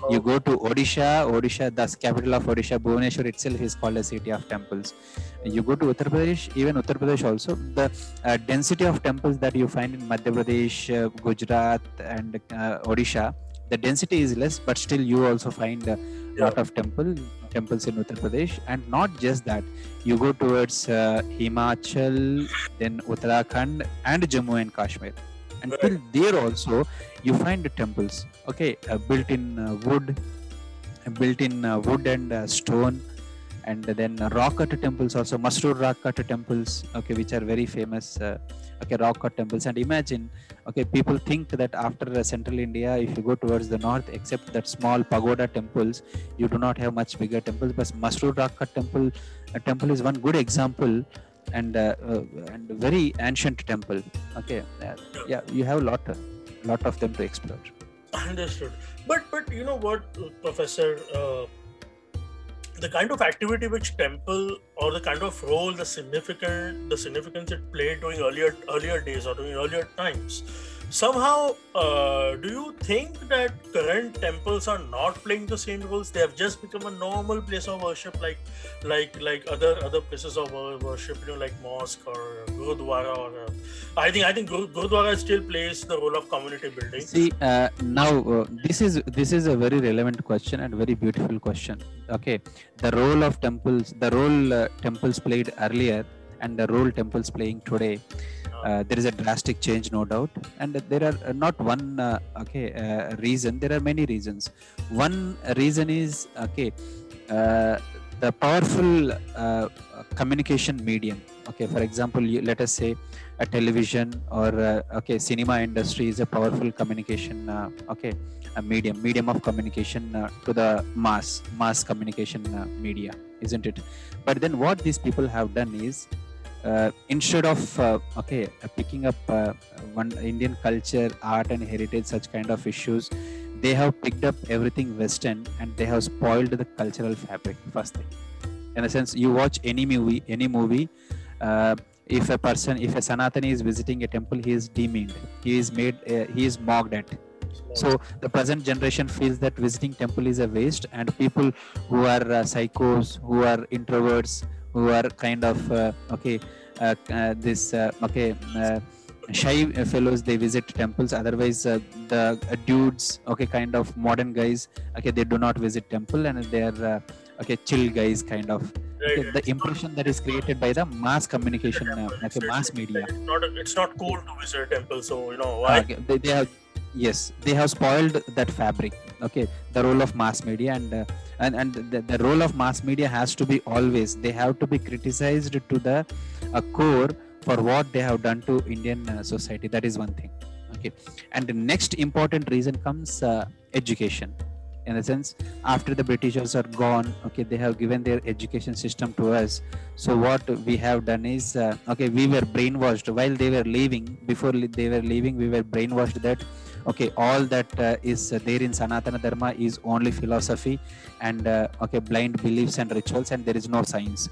You go to odisha. Odisha the capital of odisha bhubaneswar itself is called a city of temples. You go to uttar pradesh even uttar pradesh also. The uh, density of temples that you find in madhya pradesh uh, gujarat and uh, odisha the density is less but still you also find lot of temple temples in uttar pradesh and not just that. You go towards uh, himachal then uttarakhand and jammu and kashmir. And Right. till there also you find the temples okay uh, built in uh, wood built in uh, wood and uh, stone. And then rock cut temples also masroor rock cut temples okay which are very famous uh, okay rock cut temples. And imagine okay people think that after central india if you go towards the north except that small pagoda temples you do not have much bigger temples. But masroor rock cut temple uh, temple is one good example and uh, uh, and very ancient temple. Okay uh, yeah you have a lot lot of them to explore. Understood. But but you know what, Professor, uh, the kind of activity which temple or the kind of role, the significant, the significance it played during earlier earlier days or during earlier times. Somehow, uh, do you think that current temples are not playing the same roles? They have just become a normal place of worship, like like like other other places of worship, you know, like mosque or gurudwara. Or uh, I think I think gurudwara still plays the role of community building. See, uh, now uh, this is this is a very relevant question and very beautiful question. Okay, the role of temples, the role uh, temples played earlier, and the role temples playing today. Uh, there is a drastic change, no doubt, and there are uh, not one uh, okay uh, reason. There are many reasons. One reason is okay, uh, the powerful communication medium. Okay, for example, you, let us say a television or okay cinema industry is a powerful communication okay a medium medium of communication to the mass mass communication media isn't it but then what these people have done is uh, instead of uh, okay uh, picking up uh, one indian culture art and heritage such kind of issues they have picked up everything western and they have spoiled the cultural fabric first thing. In a sense you watch any movie any movie uh, if a person if a sanatani is visiting a temple he is demeaned. He is made uh, he is mocked at. So the present generation feels that visiting temple is a waste and people who are psychos who are introverts who are kind of uh, okay uh, uh, this uh, okay uh, shy fellows they visit temples. Otherwise uh, the uh, dudes okay kind of modern guys okay they do not visit temple and they are uh, okay chill guys kind of. Right, okay, the impression that is created by the mass communication uh, okay, mass media. It's not it's not cool to visit temple, so you know why? okay, they, they have yes they have spoiled that fabric okay the role of mass media and uh, and, and the, the role of mass media has to be always they have to be criticized to the uh, core for what they have done to indian uh, society. That is one thing. Okay. And the next important reason comes uh, education. In the sense after the britishers are gone okay they have given their education system to us. So what we have done is uh, okay we were brainwashed. While they were leaving before they were leaving we were brainwashed that okay all that uh, is there in sanatana dharma is only philosophy and uh, okay blind beliefs and rituals and there is no science.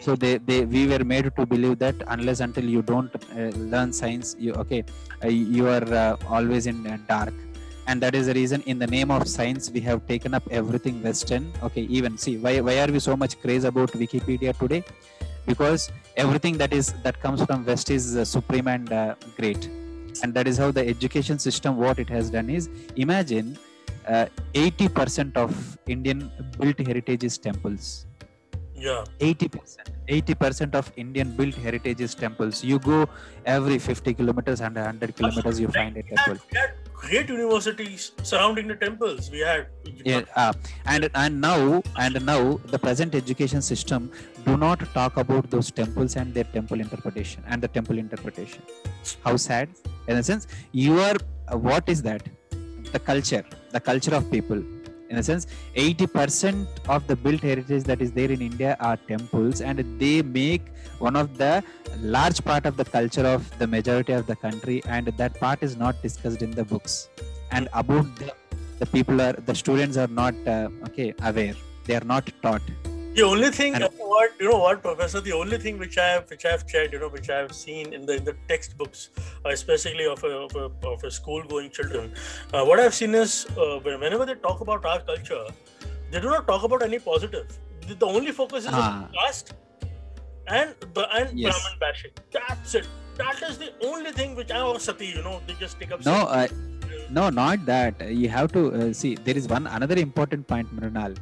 So they, they we were made to believe that unless until you don't uh, learn science you okay uh, you are always in dark. And that is the reason in the name of science we have taken up everything western. Okay even see why, why are we so much craze about wikipedia today? Because everything that is that comes from west is uh, supreme and uh, great and that is how the education system what it has done is imagine uh, 80% of indian built heritage is temples. Yeah, 80% 80% of indian built heritage is temples. You go every 50 kilometers and 100 kilometers you find a temple great universities surrounding the temples. We had. Yeah, uh, and and now and now the present education system do not talk about those temples and their temple interpretation and the temple interpretation. How sad. In a sense you are uh, what is that? The culture the culture of people in a sense 80% of the built heritage that is there in india are temples and they make one of the large part of the culture of the majority of the country and that part is not discussed in the books. And about the, the people are the students are not uh, okay aware. They are not taught The only thing, And- you know what you know, what Professor, the only thing which I have, which I have checked, you know, which I have seen in the in the textbooks, uh, especially of a of a, of a school-going children, uh, what I've seen is uh, whenever they talk about our culture, they do not talk about any positive. The, the only focus is Ah. on caste and and Yes. Brahmin bashing. That's it. That is the only thing which I or Sati, you know, they just take up. no uh, no not that you have to uh, see there is one another important point mrinal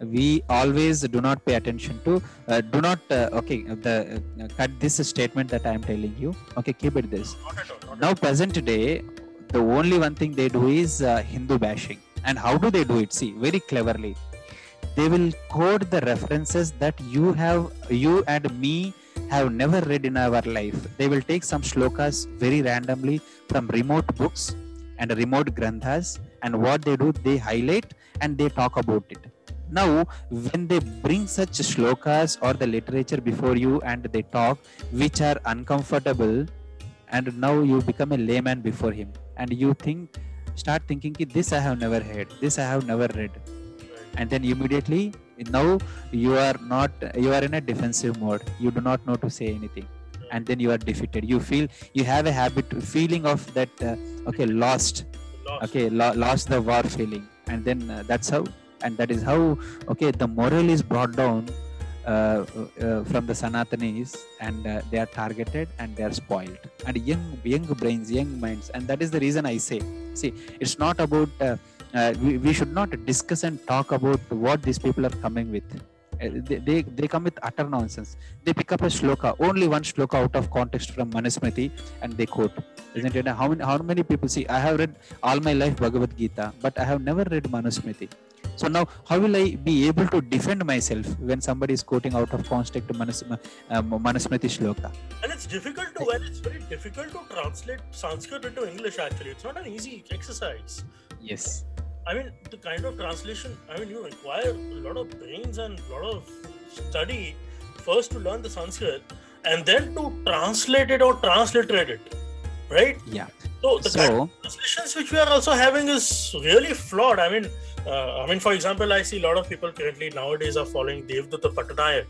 we always do not pay attention to uh, do not uh, okay the uh, cut this statement that i am telling you. Okay keep it this. Not at all. Not now present day the only one thing they do is uh, hindu bashing. And how do they do it? See very cleverly. They will quote the references that you have you and me have never read in our life. They will take some shlokas very randomly from remote books and remote granthas and what they do they highlight and they talk about it now when they bring such shlokas or the literature before you and they talk which are uncomfortable and now you become a layman before him. And you think start thinking "Ki, this i have never heard this i have never read. And then immediately now you are not you are in a defensive mode. You do not know to say anything. And then you are defeated. You feel you have a habit feeling of that uh, okay lost. Lost. okay lo- lost the war feeling. And then uh, that's how and that is how okay the moral is brought down uh, uh, from the sanatanis and uh, they are targeted and they are spoiled. And young young brains young minds and that is the reason i say see it's not about uh, uh, we, we should not discuss and talk about what these people are coming with they, they, come with utter nonsense. They pick up a shloka only one shloka out of context from manusmriti and they quote isn't it? How many how many people see i have read all my life bhagavad gita but i have never read manusmriti. So now how will i be able to defend myself when somebody is quoting out of context manus, um, manusmriti shloka? And it's difficult to, and it's very difficult to translate Sanskrit into English. Actually, it's not an easy exercise. yes I mean, the kind of translation. I mean, you require a lot of brains and a lot of study first to learn the Sanskrit, and then to translate it or transliterate it, right? yeah So the kind of translations which we are also having is really flawed. I mean, uh, I mean, for example, I see a lot of people currently nowadays are following Devdutta Pattanaik,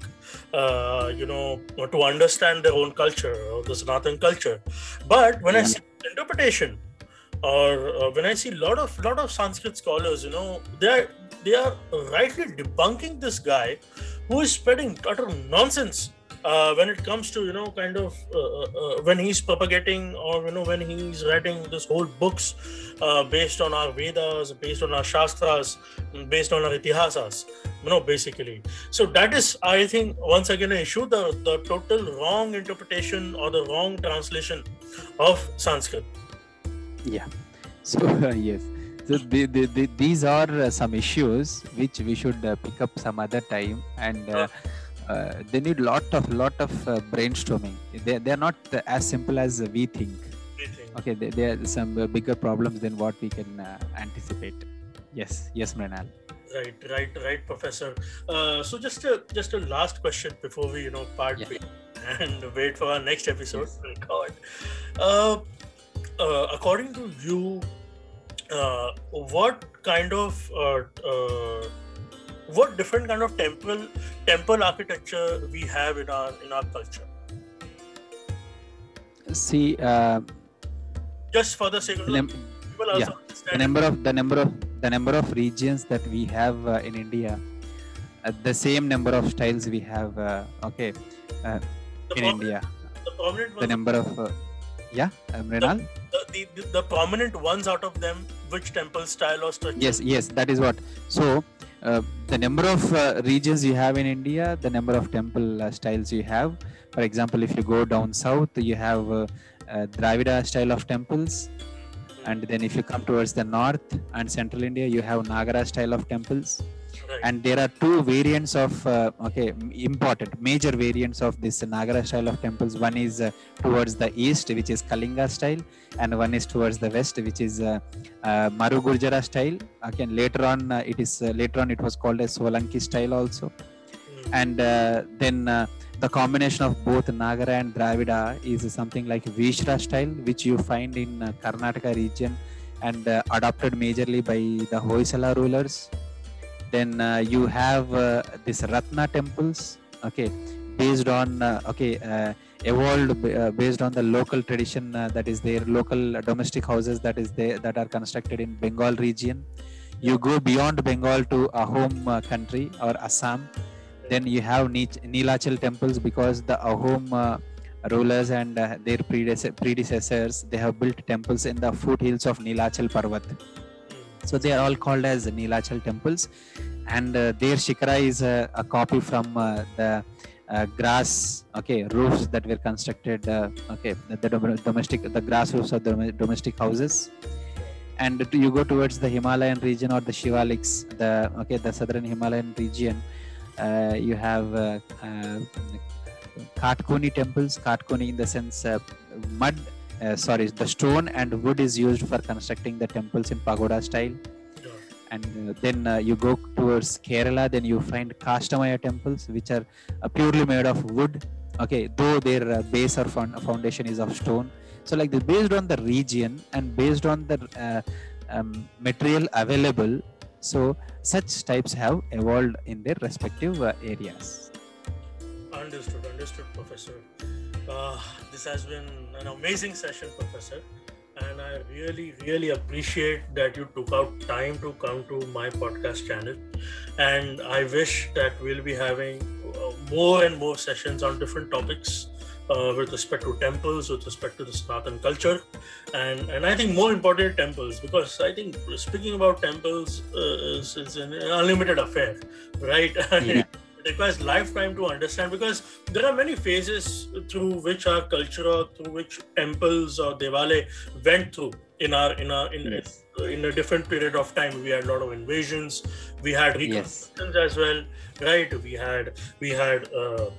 uh, you know, to understand their own culture or the Sanatan culture. But when I Yeah. see interpretation, or uh, when I see a lot of lot of Sanskrit scholars, you know, they are they are rightly debunking this guy who is spreading utter nonsense uh, when it comes to you know kind of uh, uh, uh, when he's propagating or you know when he's writing this whole books uh, based on our vedas based on our shastras based on our itihasas you know basically. So that is i think once again an issue the the total wrong interpretation or the wrong translation of sanskrit so yes. So the, the, the, these are uh, some issues which we should uh, pick up some other time and uh, uh, they need lot of lot of uh, brainstorming. They, they are not uh, as simple as we think. Okay there, there are some uh, bigger problems than what we can uh, anticipate. Yes. Yes mrinal. Right right right professor. Uh, so just a just a last question before we you know part Yeah. and wait for our next episode. Yes. to record uh, uh, according to you uh, what kind of uh, uh, what different kind of temple temple architecture we have in our in our culture? See uh, just for the sake of the, num- people also yeah, the number of the number of the number of regions that we have uh, in india uh, the same number of styles we have uh, okay uh, in india. the the number of uh, yeah uh, mrinal the, the, the prominent ones out of them which temple style or structure? Yes yes that is what. So uh, the number of uh, regions you have in india the number of temple uh, styles you have. For example if you go down south you have uh, uh, dravida style of temples. And then if you come towards the north and central india you have nagara style of temples right. and there are two variants of uh, okay important major variants of this nagara style of temples one is uh, towards the east which is kalinga style and one is towards the west which is uh, uh, maru gurjara style again later on uh, it is uh, later on it was called as solanki style also Mm. and uh, then uh, the combination of both nagara and dravida is something like vesara style which you find in karnataka region and uh, adopted majorly by the hoysala rulers then uh, you have uh, this ratna temples okay based on uh, okay uh, evolved uh, based on the local tradition that is there local domestic houses that is there that are constructed in bengal region. You go beyond bengal to ahom country or assam. Then you have nilachal temples because the ahom rulers and uh, their predecessors they have built temples in the foothills of nilachal parvat so they are all called as nilachal temples. And uh, their shikara is uh, a copy from uh, the uh, grass okay roofs that were constructed uh, okay the, the dom- domestic the grass roofs of the dom- domestic houses. And you go towards the himalayan region or the shivaliks the okay the southern himalayan region uh, you have uh, uh, temples. Kath-Kuni in the sense mud uh, sorry the stone and wood is used for constructing the temples in pagoda style Yeah. and uh, then uh, you go towards kerala then you find kastamaya temples which are uh, purely made of wood okay though their uh, base or found- foundation is of stone so like this based on the region and based on the uh, um, material available so such types have evolved in their respective uh, areas Understood, understood, Professor. Uh, this has been an amazing session, Professor. And I really, really appreciate that you took out time to come to my podcast channel. And I wish that we'll be having uh, more and more sessions on different topics uh, with respect to temples, with respect to the Sanatan culture. And, and I think more important temples, because I think speaking about temples uh, is, is an unlimited affair, right? Yeah. It requires lifetime to understand because there are many phases through which our culture or through which temples or Diwali went through in our in our in, Yes. in a different period of time. We had a lot of invasions, we had Yes. as well, right? We had we had uh,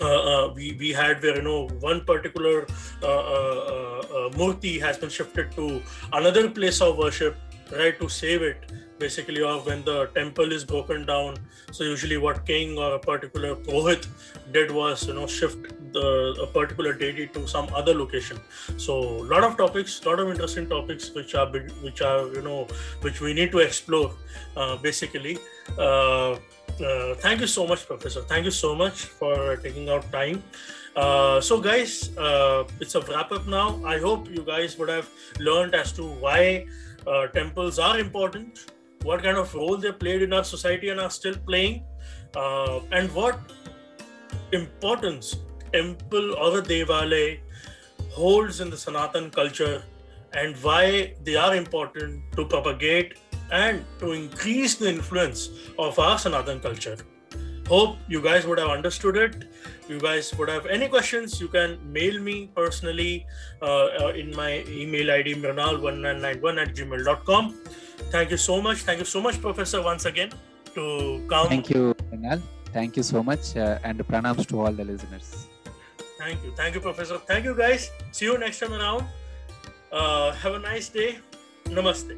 uh, uh, we, we had where you know one particular uh, uh, uh, uh, murti has been shifted to another place of worship right to save it basically or when the temple is broken down. So usually what king or a particular purohit did was you know shift the a particular deity to some other location. So a lot of topics lot of interesting topics which are which are you know which we need to explore uh, basically. Uh, uh, thank you so much professor. Thank you so much for taking out time. Uh, so guys uh, it's a wrap up now. I hope you guys would have learned as to why uh, temples are important what kind of role they played in our society and are still playing uh, and what importance temple or a devalaya holds in the sanatan culture and why they are important to propagate and to increase the influence of our sanatan culture. Hope you guys would have understood it. You guys would have any questions you can mail me personally uh, uh, in my email id mrinal1991 at gmail.com thank you so much. Thank you so much professor once again to come. Thank you, Mrinal. Thank you so much, uh, and pranams to all the listeners. thank you. Thank you professor. Thank you guys. See you next time around. Uh, have a nice day. Namaste